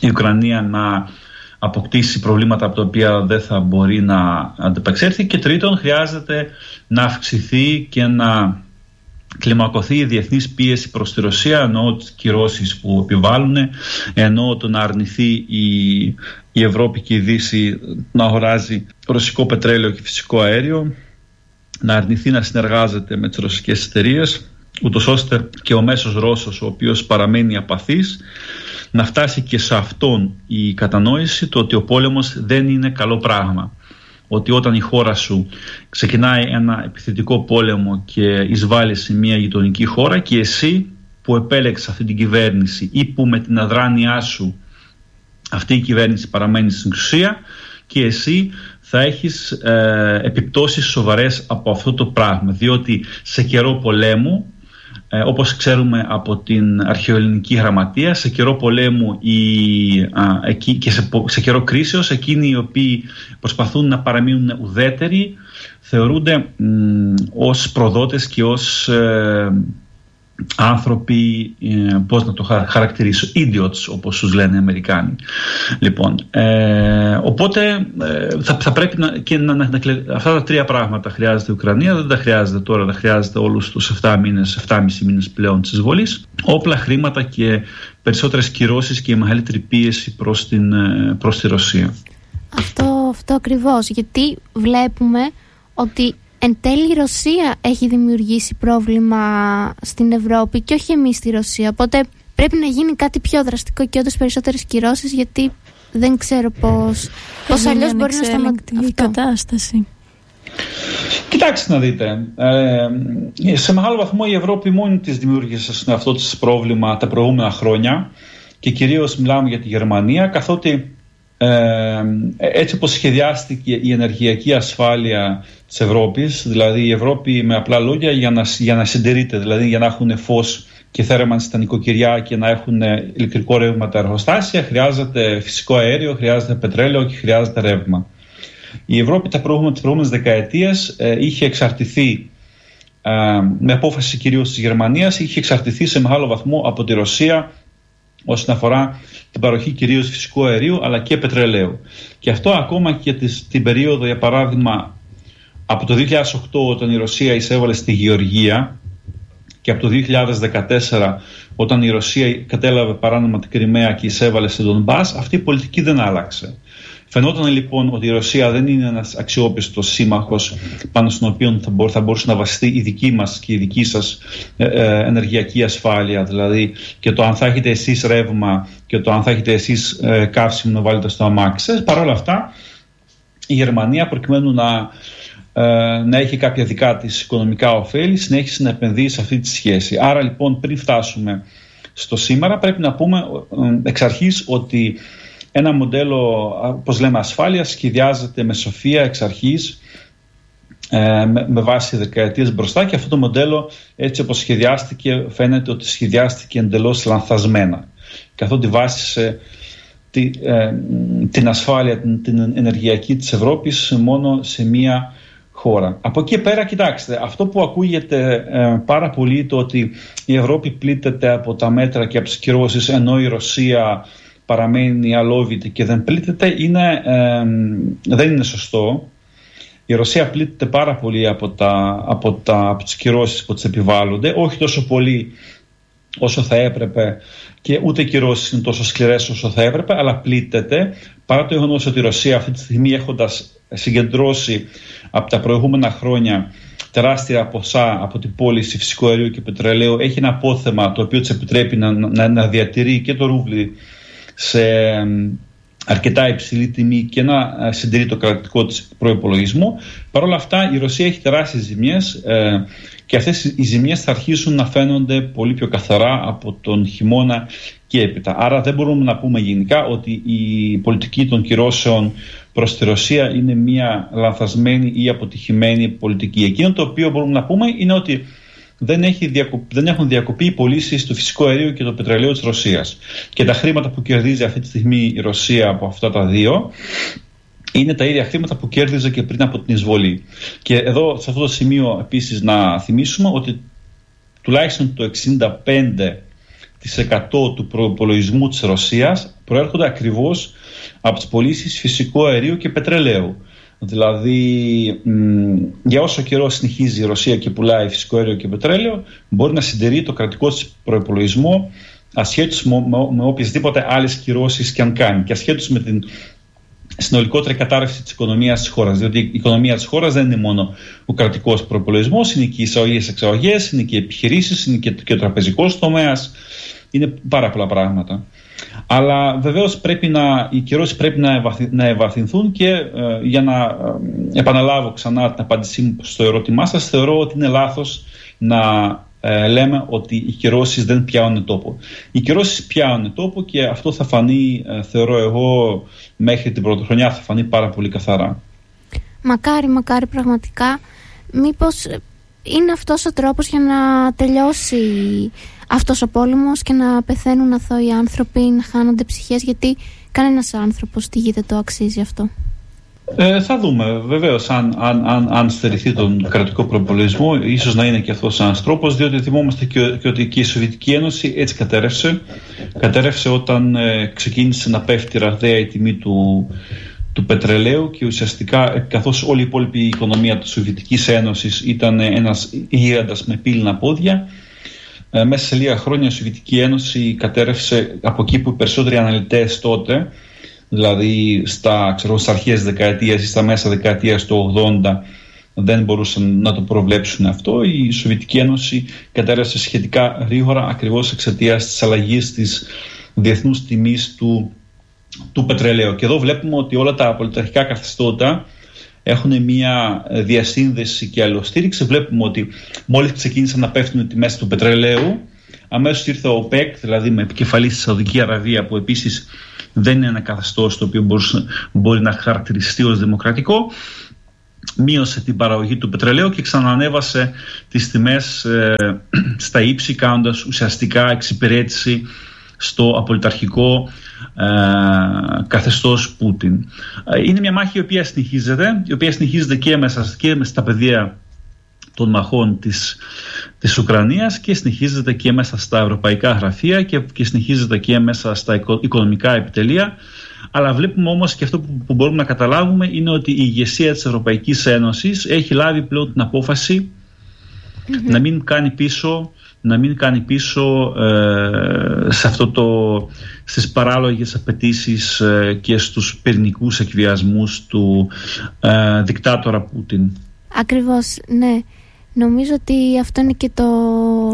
η Ουκρανία να αποκτήσει προβλήματα από τα οποία δεν θα μπορεί να αντεπεξέλθει και τρίτον χρειάζεται να αυξηθεί και να κλιμακωθεί η διεθνής πίεση προς τη Ρωσία ενώ τις κυρώσεις που επιβάλλουν ενώ το να αρνηθεί η, η Ευρώπη και η Δύση να αγοράζει ρωσικό πετρέλαιο και φυσικό αέριο να αρνηθεί να συνεργάζεται με τις ρωσικές εταιρείες, ούτως ώστε και ο μέσος Ρώσος ο οποίος παραμένει απαθής να φτάσει και σε αυτόν η κατανόηση το ότι ο πόλεμος δεν είναι καλό πράγμα ότι όταν η χώρα σου ξεκινάει ένα επιθετικό πόλεμο και εισβάλλει σε μια γειτονική χώρα και εσύ που επέλεξες αυτή την κυβέρνηση ή που με την αδράνειά σου αυτή η κυβέρνηση παραμένει στην εξουσία και εσύ θα έχεις ε, επιπτώσεις σοβαρές από αυτό το πράγμα. Διότι σε καιρό πολέμου ε, όπως ξέρουμε από την αρχαιοελληνική γραμματεία σε καιρό πολέμου η, α, εκεί, και σε, σε καιρό κρίσεως εκείνοι οι οποίοι προσπαθούν να παραμείνουν ουδέτεροι θεωρούνται μ, ως προδότες και ως ε, άνθρωποι, ε, πώς να το χαρακτηρίσω, idiots όπως τους λένε οι Αμερικάνοι. Λοιπόν, ε, οπότε ε, θα, θα πρέπει να, και να, να, αυτά τα τρία πράγματα χρειάζεται η Ουκρανία, δεν τα χρειάζεται τώρα, τα χρειάζεται όλους τους 7 μήνες, 7,5 μήνες πλέον της εισβολής, όπλα, χρήματα και περισσότερες κυρώσεις και μεγαλύτερη πίεση προς, την, ε, προς τη Ρωσία. Αυτό, αυτό ακριβώς, γιατί βλέπουμε ότι Εν τέλει η Ρωσία έχει δημιουργήσει πρόβλημα στην Ευρώπη και όχι εμείς στη Ρωσία. Οπότε πρέπει να γίνει κάτι πιο δραστικό και όντως περισσότερες κυρώσεις, γιατί δεν ξέρω πώ πώς αλλιώς μπορεί να σταματήσει η κατάσταση. Κοιτάξτε να δείτε, ε, σε μεγάλο βαθμό η Ευρώπη μόνη της δημιούργησε αυτό το πρόβλημα τα προηγούμενα χρόνια και κυρίως μιλάμε για τη Γερμανία καθότι ε, έτσι όπως σχεδιάστηκε η ενεργειακή ασφάλεια της Ευρώπης δηλαδή η Ευρώπη με απλά λόγια για να, για να συντηρείται δηλαδή για να έχουν φως και θέρμανση στα νοικοκυριά και να έχουν ηλεκτρικό ρεύμα τα εργοστάσια χρειάζεται φυσικό αέριο, χρειάζεται πετρέλαιο και χρειάζεται ρεύμα. Η Ευρώπη τα προηγούμενα, τις προηγούμενες δεκαετίες ε, είχε εξαρτηθεί ε, με απόφαση κυρίως της Γερμανίας είχε εξαρτηθεί σε μεγάλο βαθμό από τη Ρωσία όσον αφορά την παροχή κυρίως φυσικού αερίου αλλά και πετρελαίου. Και αυτό ακόμα και την περίοδο για παράδειγμα από το 2008 όταν η Ρωσία εισέβαλε στη Γεωργία και από το 2014 όταν η Ρωσία κατέλαβε παράνομα την Κρυμαία και εισέβαλε σε τον Μπάς αυτή η πολιτική δεν άλλαξε. Φαινόταν λοιπόν ότι η Ρωσία δεν είναι ένας αξιόπιστος σύμμαχος πάνω στον οποίο θα, θα μπορούσε να βασιστεί η δική μας και η δική σας ε, ε, ενεργειακή ασφάλεια. Δηλαδή και το αν θα έχετε εσείς ρεύμα και το αν θα έχετε εσείς ε, καύσιμο να βάλετε στο αμάξι σας. Παρ' όλα αυτά η Γερμανία προκειμένου να, να έχει κάποια δικά της οικονομικά ωφέλη συνέχισε να επενδύει σε αυτή τη σχέση. Άρα λοιπόν πριν φτάσουμε στο σήμερα πρέπει να πούμε εξ αρχής ότι ένα μοντέλο, όπως λέμε, ασφάλειας σχεδιάζεται με σοφία εξ αρχής ε, με, βάση δεκαετίες μπροστά και αυτό το μοντέλο έτσι όπως σχεδιάστηκε φαίνεται ότι σχεδιάστηκε εντελώς λανθασμένα καθότι βάσισε τη, ε, την ασφάλεια, την, την ενεργειακή της Ευρώπης μόνο σε μία χώρα. Από εκεί πέρα, κοιτάξτε, αυτό που ακούγεται ε, πάρα πολύ το ότι η Ευρώπη πλήττεται από τα μέτρα και από τις κυρώσεις ενώ η Ρωσία παραμένει αλόβητη και δεν πλήττεται είναι, δεν είναι σωστό. Η Ρωσία πλήττεται πάρα πολύ από, τα, από, τα, από τις κυρώσεις που τις επιβάλλονται, όχι τόσο πολύ όσο θα έπρεπε και ούτε οι κυρώσεις είναι τόσο σκληρές όσο θα έπρεπε, αλλά πλήττεται παρά το γεγονός ότι η Ρωσία αυτή τη στιγμή έχοντας συγκεντρώσει από τα προηγούμενα χρόνια τεράστια ποσά από την πώληση φυσικού αερίου και πετρελαίου έχει ένα απόθεμα το οποίο της επιτρέπει να, να, να διατηρεί και το ρούβλι σε αρκετά υψηλή τιμή και να ε, συντηρεί το κρατικό της προϋπολογισμό. Παρ' όλα αυτά η Ρωσία έχει τεράστιες ζημιές ε, και αυτές οι ζημιές θα αρχίσουν να φαίνονται πολύ πιο καθαρά από τον χειμώνα και έπειτα. Άρα δεν μπορούμε να πούμε γενικά ότι η πολιτική των κυρώσεων προς τη Ρωσία είναι μια λανθασμένη ή αποτυχημένη πολιτική. Εκείνο το οποίο μπορούμε να πούμε είναι ότι δεν, έχει δεν έχουν διακοπεί οι πωλήσεις του φυσικού αερίου και του πετρελαίου της Ρωσίας. Και τα χρήματα που κερδίζει αυτή τη στιγμή η Ρωσία από αυτά τα δύο είναι τα ίδια χρήματα που κέρδιζε και πριν από την εισβολή. Και εδώ σε αυτό το σημείο επίσης να θυμίσουμε ότι τουλάχιστον το 65% του προπολογισμού της Ρωσίας προέρχονται ακριβώς από τις πωλήσεις φυσικού αερίου και πετρελαίου. Δηλαδή, για όσο καιρό συνεχίζει η Ρωσία και πουλάει φυσικό αέριο και πετρέλαιο, μπορεί να συντηρεί το κρατικό της προπολογισμό ασχέτως με, με, με οποιασδήποτε άλλες κυρώσεις και αν κάνει και ασχέτως με την συνολικότερη κατάρρευση της οικονομίας της χώρας. Διότι η οικονομία της χώρας δεν είναι μόνο ο κρατικός προπολογισμό, είναι και οι εισαγωγέ-εξαγωγέ, είναι και οι επιχειρήσεις, είναι και, και ο τραπεζικός τομέας. Είναι πάρα πολλά πράγματα. Αλλά βεβαίως πρέπει να, οι κυρώσεις πρέπει να, να ευαθυνθούν και ε, για να ε, επαναλάβω ξανά την απάντησή μου στο ερώτημά σας θεωρώ ότι είναι λάθος να ε, λέμε ότι οι κυρώσεις δεν πιάνουν τόπο. Οι κυρώσεις πιάνουν τόπο και αυτό θα φανεί θεωρώ εγώ μέχρι την πρώτη χρονιά θα φανεί πάρα πολύ καθαρά. Μακάρι, μακάρι πραγματικά. Μήπως είναι αυτός ο τρόπος για να τελειώσει αυτός ο πόλεμος και να πεθαίνουν αθώοι άνθρωποι, να χάνονται ψυχές γιατί κανένας άνθρωπος στη γη δεν το αξίζει αυτό. Ε, θα δούμε βεβαίως αν, αν, αν, αν στερηθεί τον κρατικό προπολογισμό ίσως να είναι και αυτός ένας τρόπος διότι θυμόμαστε και, και ότι και η Σοβιετική Ένωση έτσι κατέρευσε κατέρευσε όταν ε, ξεκίνησε να πέφτει ραδέα η τιμή του, του πετρελαίου και ουσιαστικά ε, καθώς όλη η υπόλοιπη οικονομία της Σοβιετικής Ένωσης ήταν ένας γίγαντας με πύληνα πόδια ε, μέσα σε λίγα χρόνια η Σοβιετική Ένωση κατέρευσε από εκεί που οι περισσότεροι αναλυτές τότε δηλαδή στα, ξέρω, στις αρχές δεκαετίας ή στα μέσα δεκαετίας του 80 δεν μπορούσαν να το προβλέψουν αυτό. Η Σοβιετική Ένωση κατέρευσε σχετικά γρήγορα ακριβώς εξαιτίας της αλλαγής της διεθνούς τιμής του, του πετρελαίου. Και εδώ βλέπουμε ότι όλα τα πολιταρχικά καθεστώτα έχουν μια διασύνδεση και αλλοστήριξη. Βλέπουμε ότι μόλις ξεκίνησαν να πέφτουν οι τιμές του πετρελαίου, αμέσως ήρθε ο ΠΕΚ, δηλαδή με επικεφαλής στη Σαουδική Αραβία, που επίσης δεν είναι ένα καθεστώς το οποίο μπορεί να χαρακτηριστεί ως δημοκρατικό μείωσε την παραγωγή του πετρελαίου και ξανανέβασε τις τιμές ε, στα ύψη κάνοντας ουσιαστικά εξυπηρέτηση στο απολυταρχικό ε, καθεστώς Πούτιν. Ε, είναι μια μάχη η οποία συνεχίζεται, η οποία συνεχίζεται και μέσα, και μέσα στα πεδία των μαχών της, της Ουκρανίας και συνεχίζεται και μέσα στα ευρωπαϊκά γραφεία και, και συνεχίζεται και μέσα στα οικονομικά επιτελεία αλλά βλέπουμε όμως και αυτό που, μπορούμε να καταλάβουμε είναι ότι η ηγεσία της Ευρωπαϊκής Ένωσης έχει λάβει πλέον την αποφαση να μην κάνει πίσω να μην κάνει πίσω ε, σε αυτό το, στις παράλογες απαιτήσεις ε, και στους πυρηνικούς εκβιασμούς του ε, δικτάτορα Πούτιν. Ακριβώς, ναι. Νομίζω ότι αυτό είναι και το,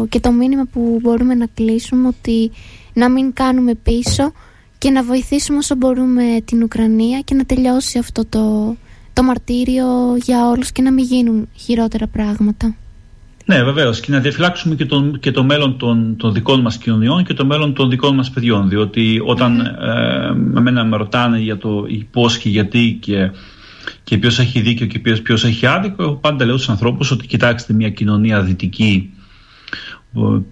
και το μήνυμα που μπορούμε να κλείσουμε ότι να μην κάνουμε πίσω και να βοηθήσουμε όσο μπορούμε την Ουκρανία και να τελειώσει αυτό το, το μαρτύριο για όλους και να μην γίνουν χειρότερα πράγματα. Ναι, βεβαίως. Και να διαφυλάξουμε και, τον, και το μέλλον των, των δικών μας κοινωνιών και το μέλλον των δικών μας παιδιών. Διότι όταν mm-hmm. ε, εμένα με ρωτάνε για το πώς και γιατί και, και ποιος έχει δίκιο και ποιος έχει άδικο, εγώ πάντα λέω στους ανθρώπους ότι κοιτάξτε μια κοινωνία δυτική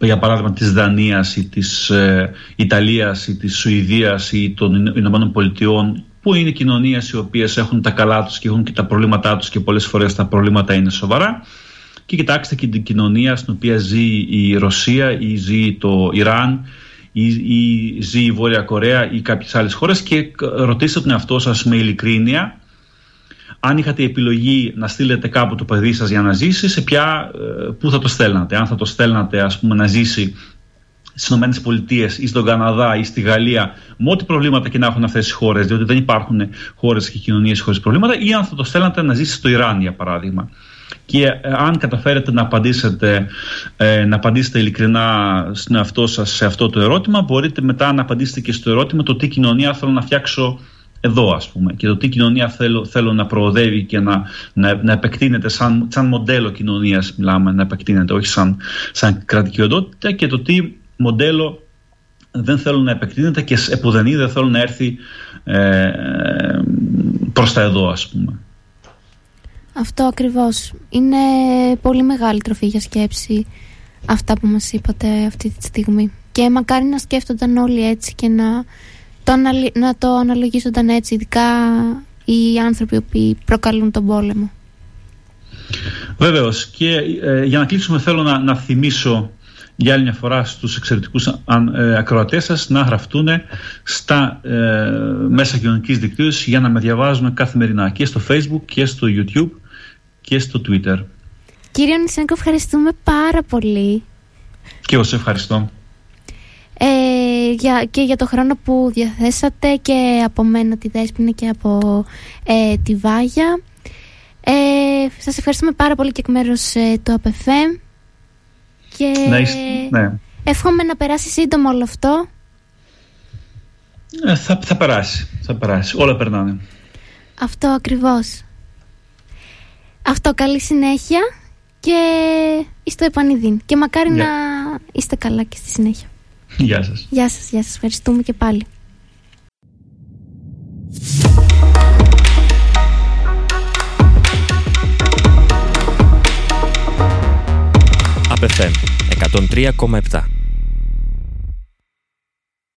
για παράδειγμα της Δανίας ή της ε, Ιταλίας ή της Σουηδίας ή των Ηνωμένων Πολιτειών που είναι κοινωνίες οι οποίες έχουν τα καλά τους και έχουν και τα προβλήματά τους και πολλές φορές τα προβλήματα είναι σοβαρά και κοιτάξτε και την κοινωνία στην οποία ζει η Ρωσία ή ζει το Ιράν ή, ή ζει η Βόρεια Κορέα ή κάποιες άλλες χώρες και ρωτήστε τον εαυτό σας με ειλικρίνεια αν είχατε επιλογή να στείλετε κάπου το παιδί σας για να ζήσει, σε ποια, ε, πού θα το στέλνατε. Αν θα το στέλνατε ας πούμε να ζήσει στις ΗΠΑ ή στον Καναδά ή στη Γαλλία, με ό,τι προβλήματα και να έχουν αυτές οι χώρες, διότι δεν υπάρχουν χώρες και κοινωνίες χωρίς προβλήματα, ή αν θα το στέλνατε να ζήσει στο Ιράν, για παράδειγμα. Και ε, αν καταφέρετε να απαντήσετε, ε, να απαντήσετε ειλικρινά στην εαυτό σας σε αυτό το ερώτημα, μπορείτε μετά να απαντήσετε και στο ερώτημα το τι κοινωνία θέλω να φτιάξω εδώ ας πούμε και το τι κοινωνία θέλω, θέλω να προοδεύει και να, να, να επεκτείνεται σαν, σαν μοντέλο κοινωνίας μιλάμε να επεκτείνεται όχι σαν, σαν κρατική οντότητα και το τι μοντέλο δεν θέλω να επεκτείνεται και επουδενή δεν θέλω να έρθει ε, προς τα εδώ ας πούμε. Αυτό ακριβώς. Είναι πολύ μεγάλη τροφή για σκέψη αυτά που μας είπατε αυτή τη στιγμή. Και μακάρι να σκέφτονταν όλοι έτσι και να το να το αναλογίζονταν έτσι, ειδικά οι άνθρωποι που προκαλούν τον πόλεμο. Βεβαίως. Και ε, για να κλείσουμε, θέλω να, να θυμίσω για άλλη μια φορά στους εξαιρετικούς ε, ακροατές σας να γραφτούν στα ε, μέσα κοινωνικής δικτύωσης για να με διαβάζουν καθημερινά και στο facebook και στο youtube και στο twitter. Κύριε Νησένκο, ευχαριστούμε πάρα πολύ. Και εγώ σε ευχαριστώ ε, για, και για το χρόνο που διαθέσατε και από μένα τη Δέσποινα και από ε, τη Βάγια. Ε, σας ευχαριστούμε πάρα πολύ και εκ μέρους ε, του ΑΠΕΦΕ και να ναι. εύχομαι να περάσει σύντομα όλο αυτό. Ε, θα, θα περάσει, θα περάσει. Όλα περνάνε. Αυτό ακριβώς. Αυτό καλή συνέχεια και είστε επανειδήν. Και μακάρι να είστε καλά και στη συνέχεια. Γεια σας. Γεια σας, γεια σας. Ευχαριστούμε και πάλι. ΑΠΕΦΕΜ 103,7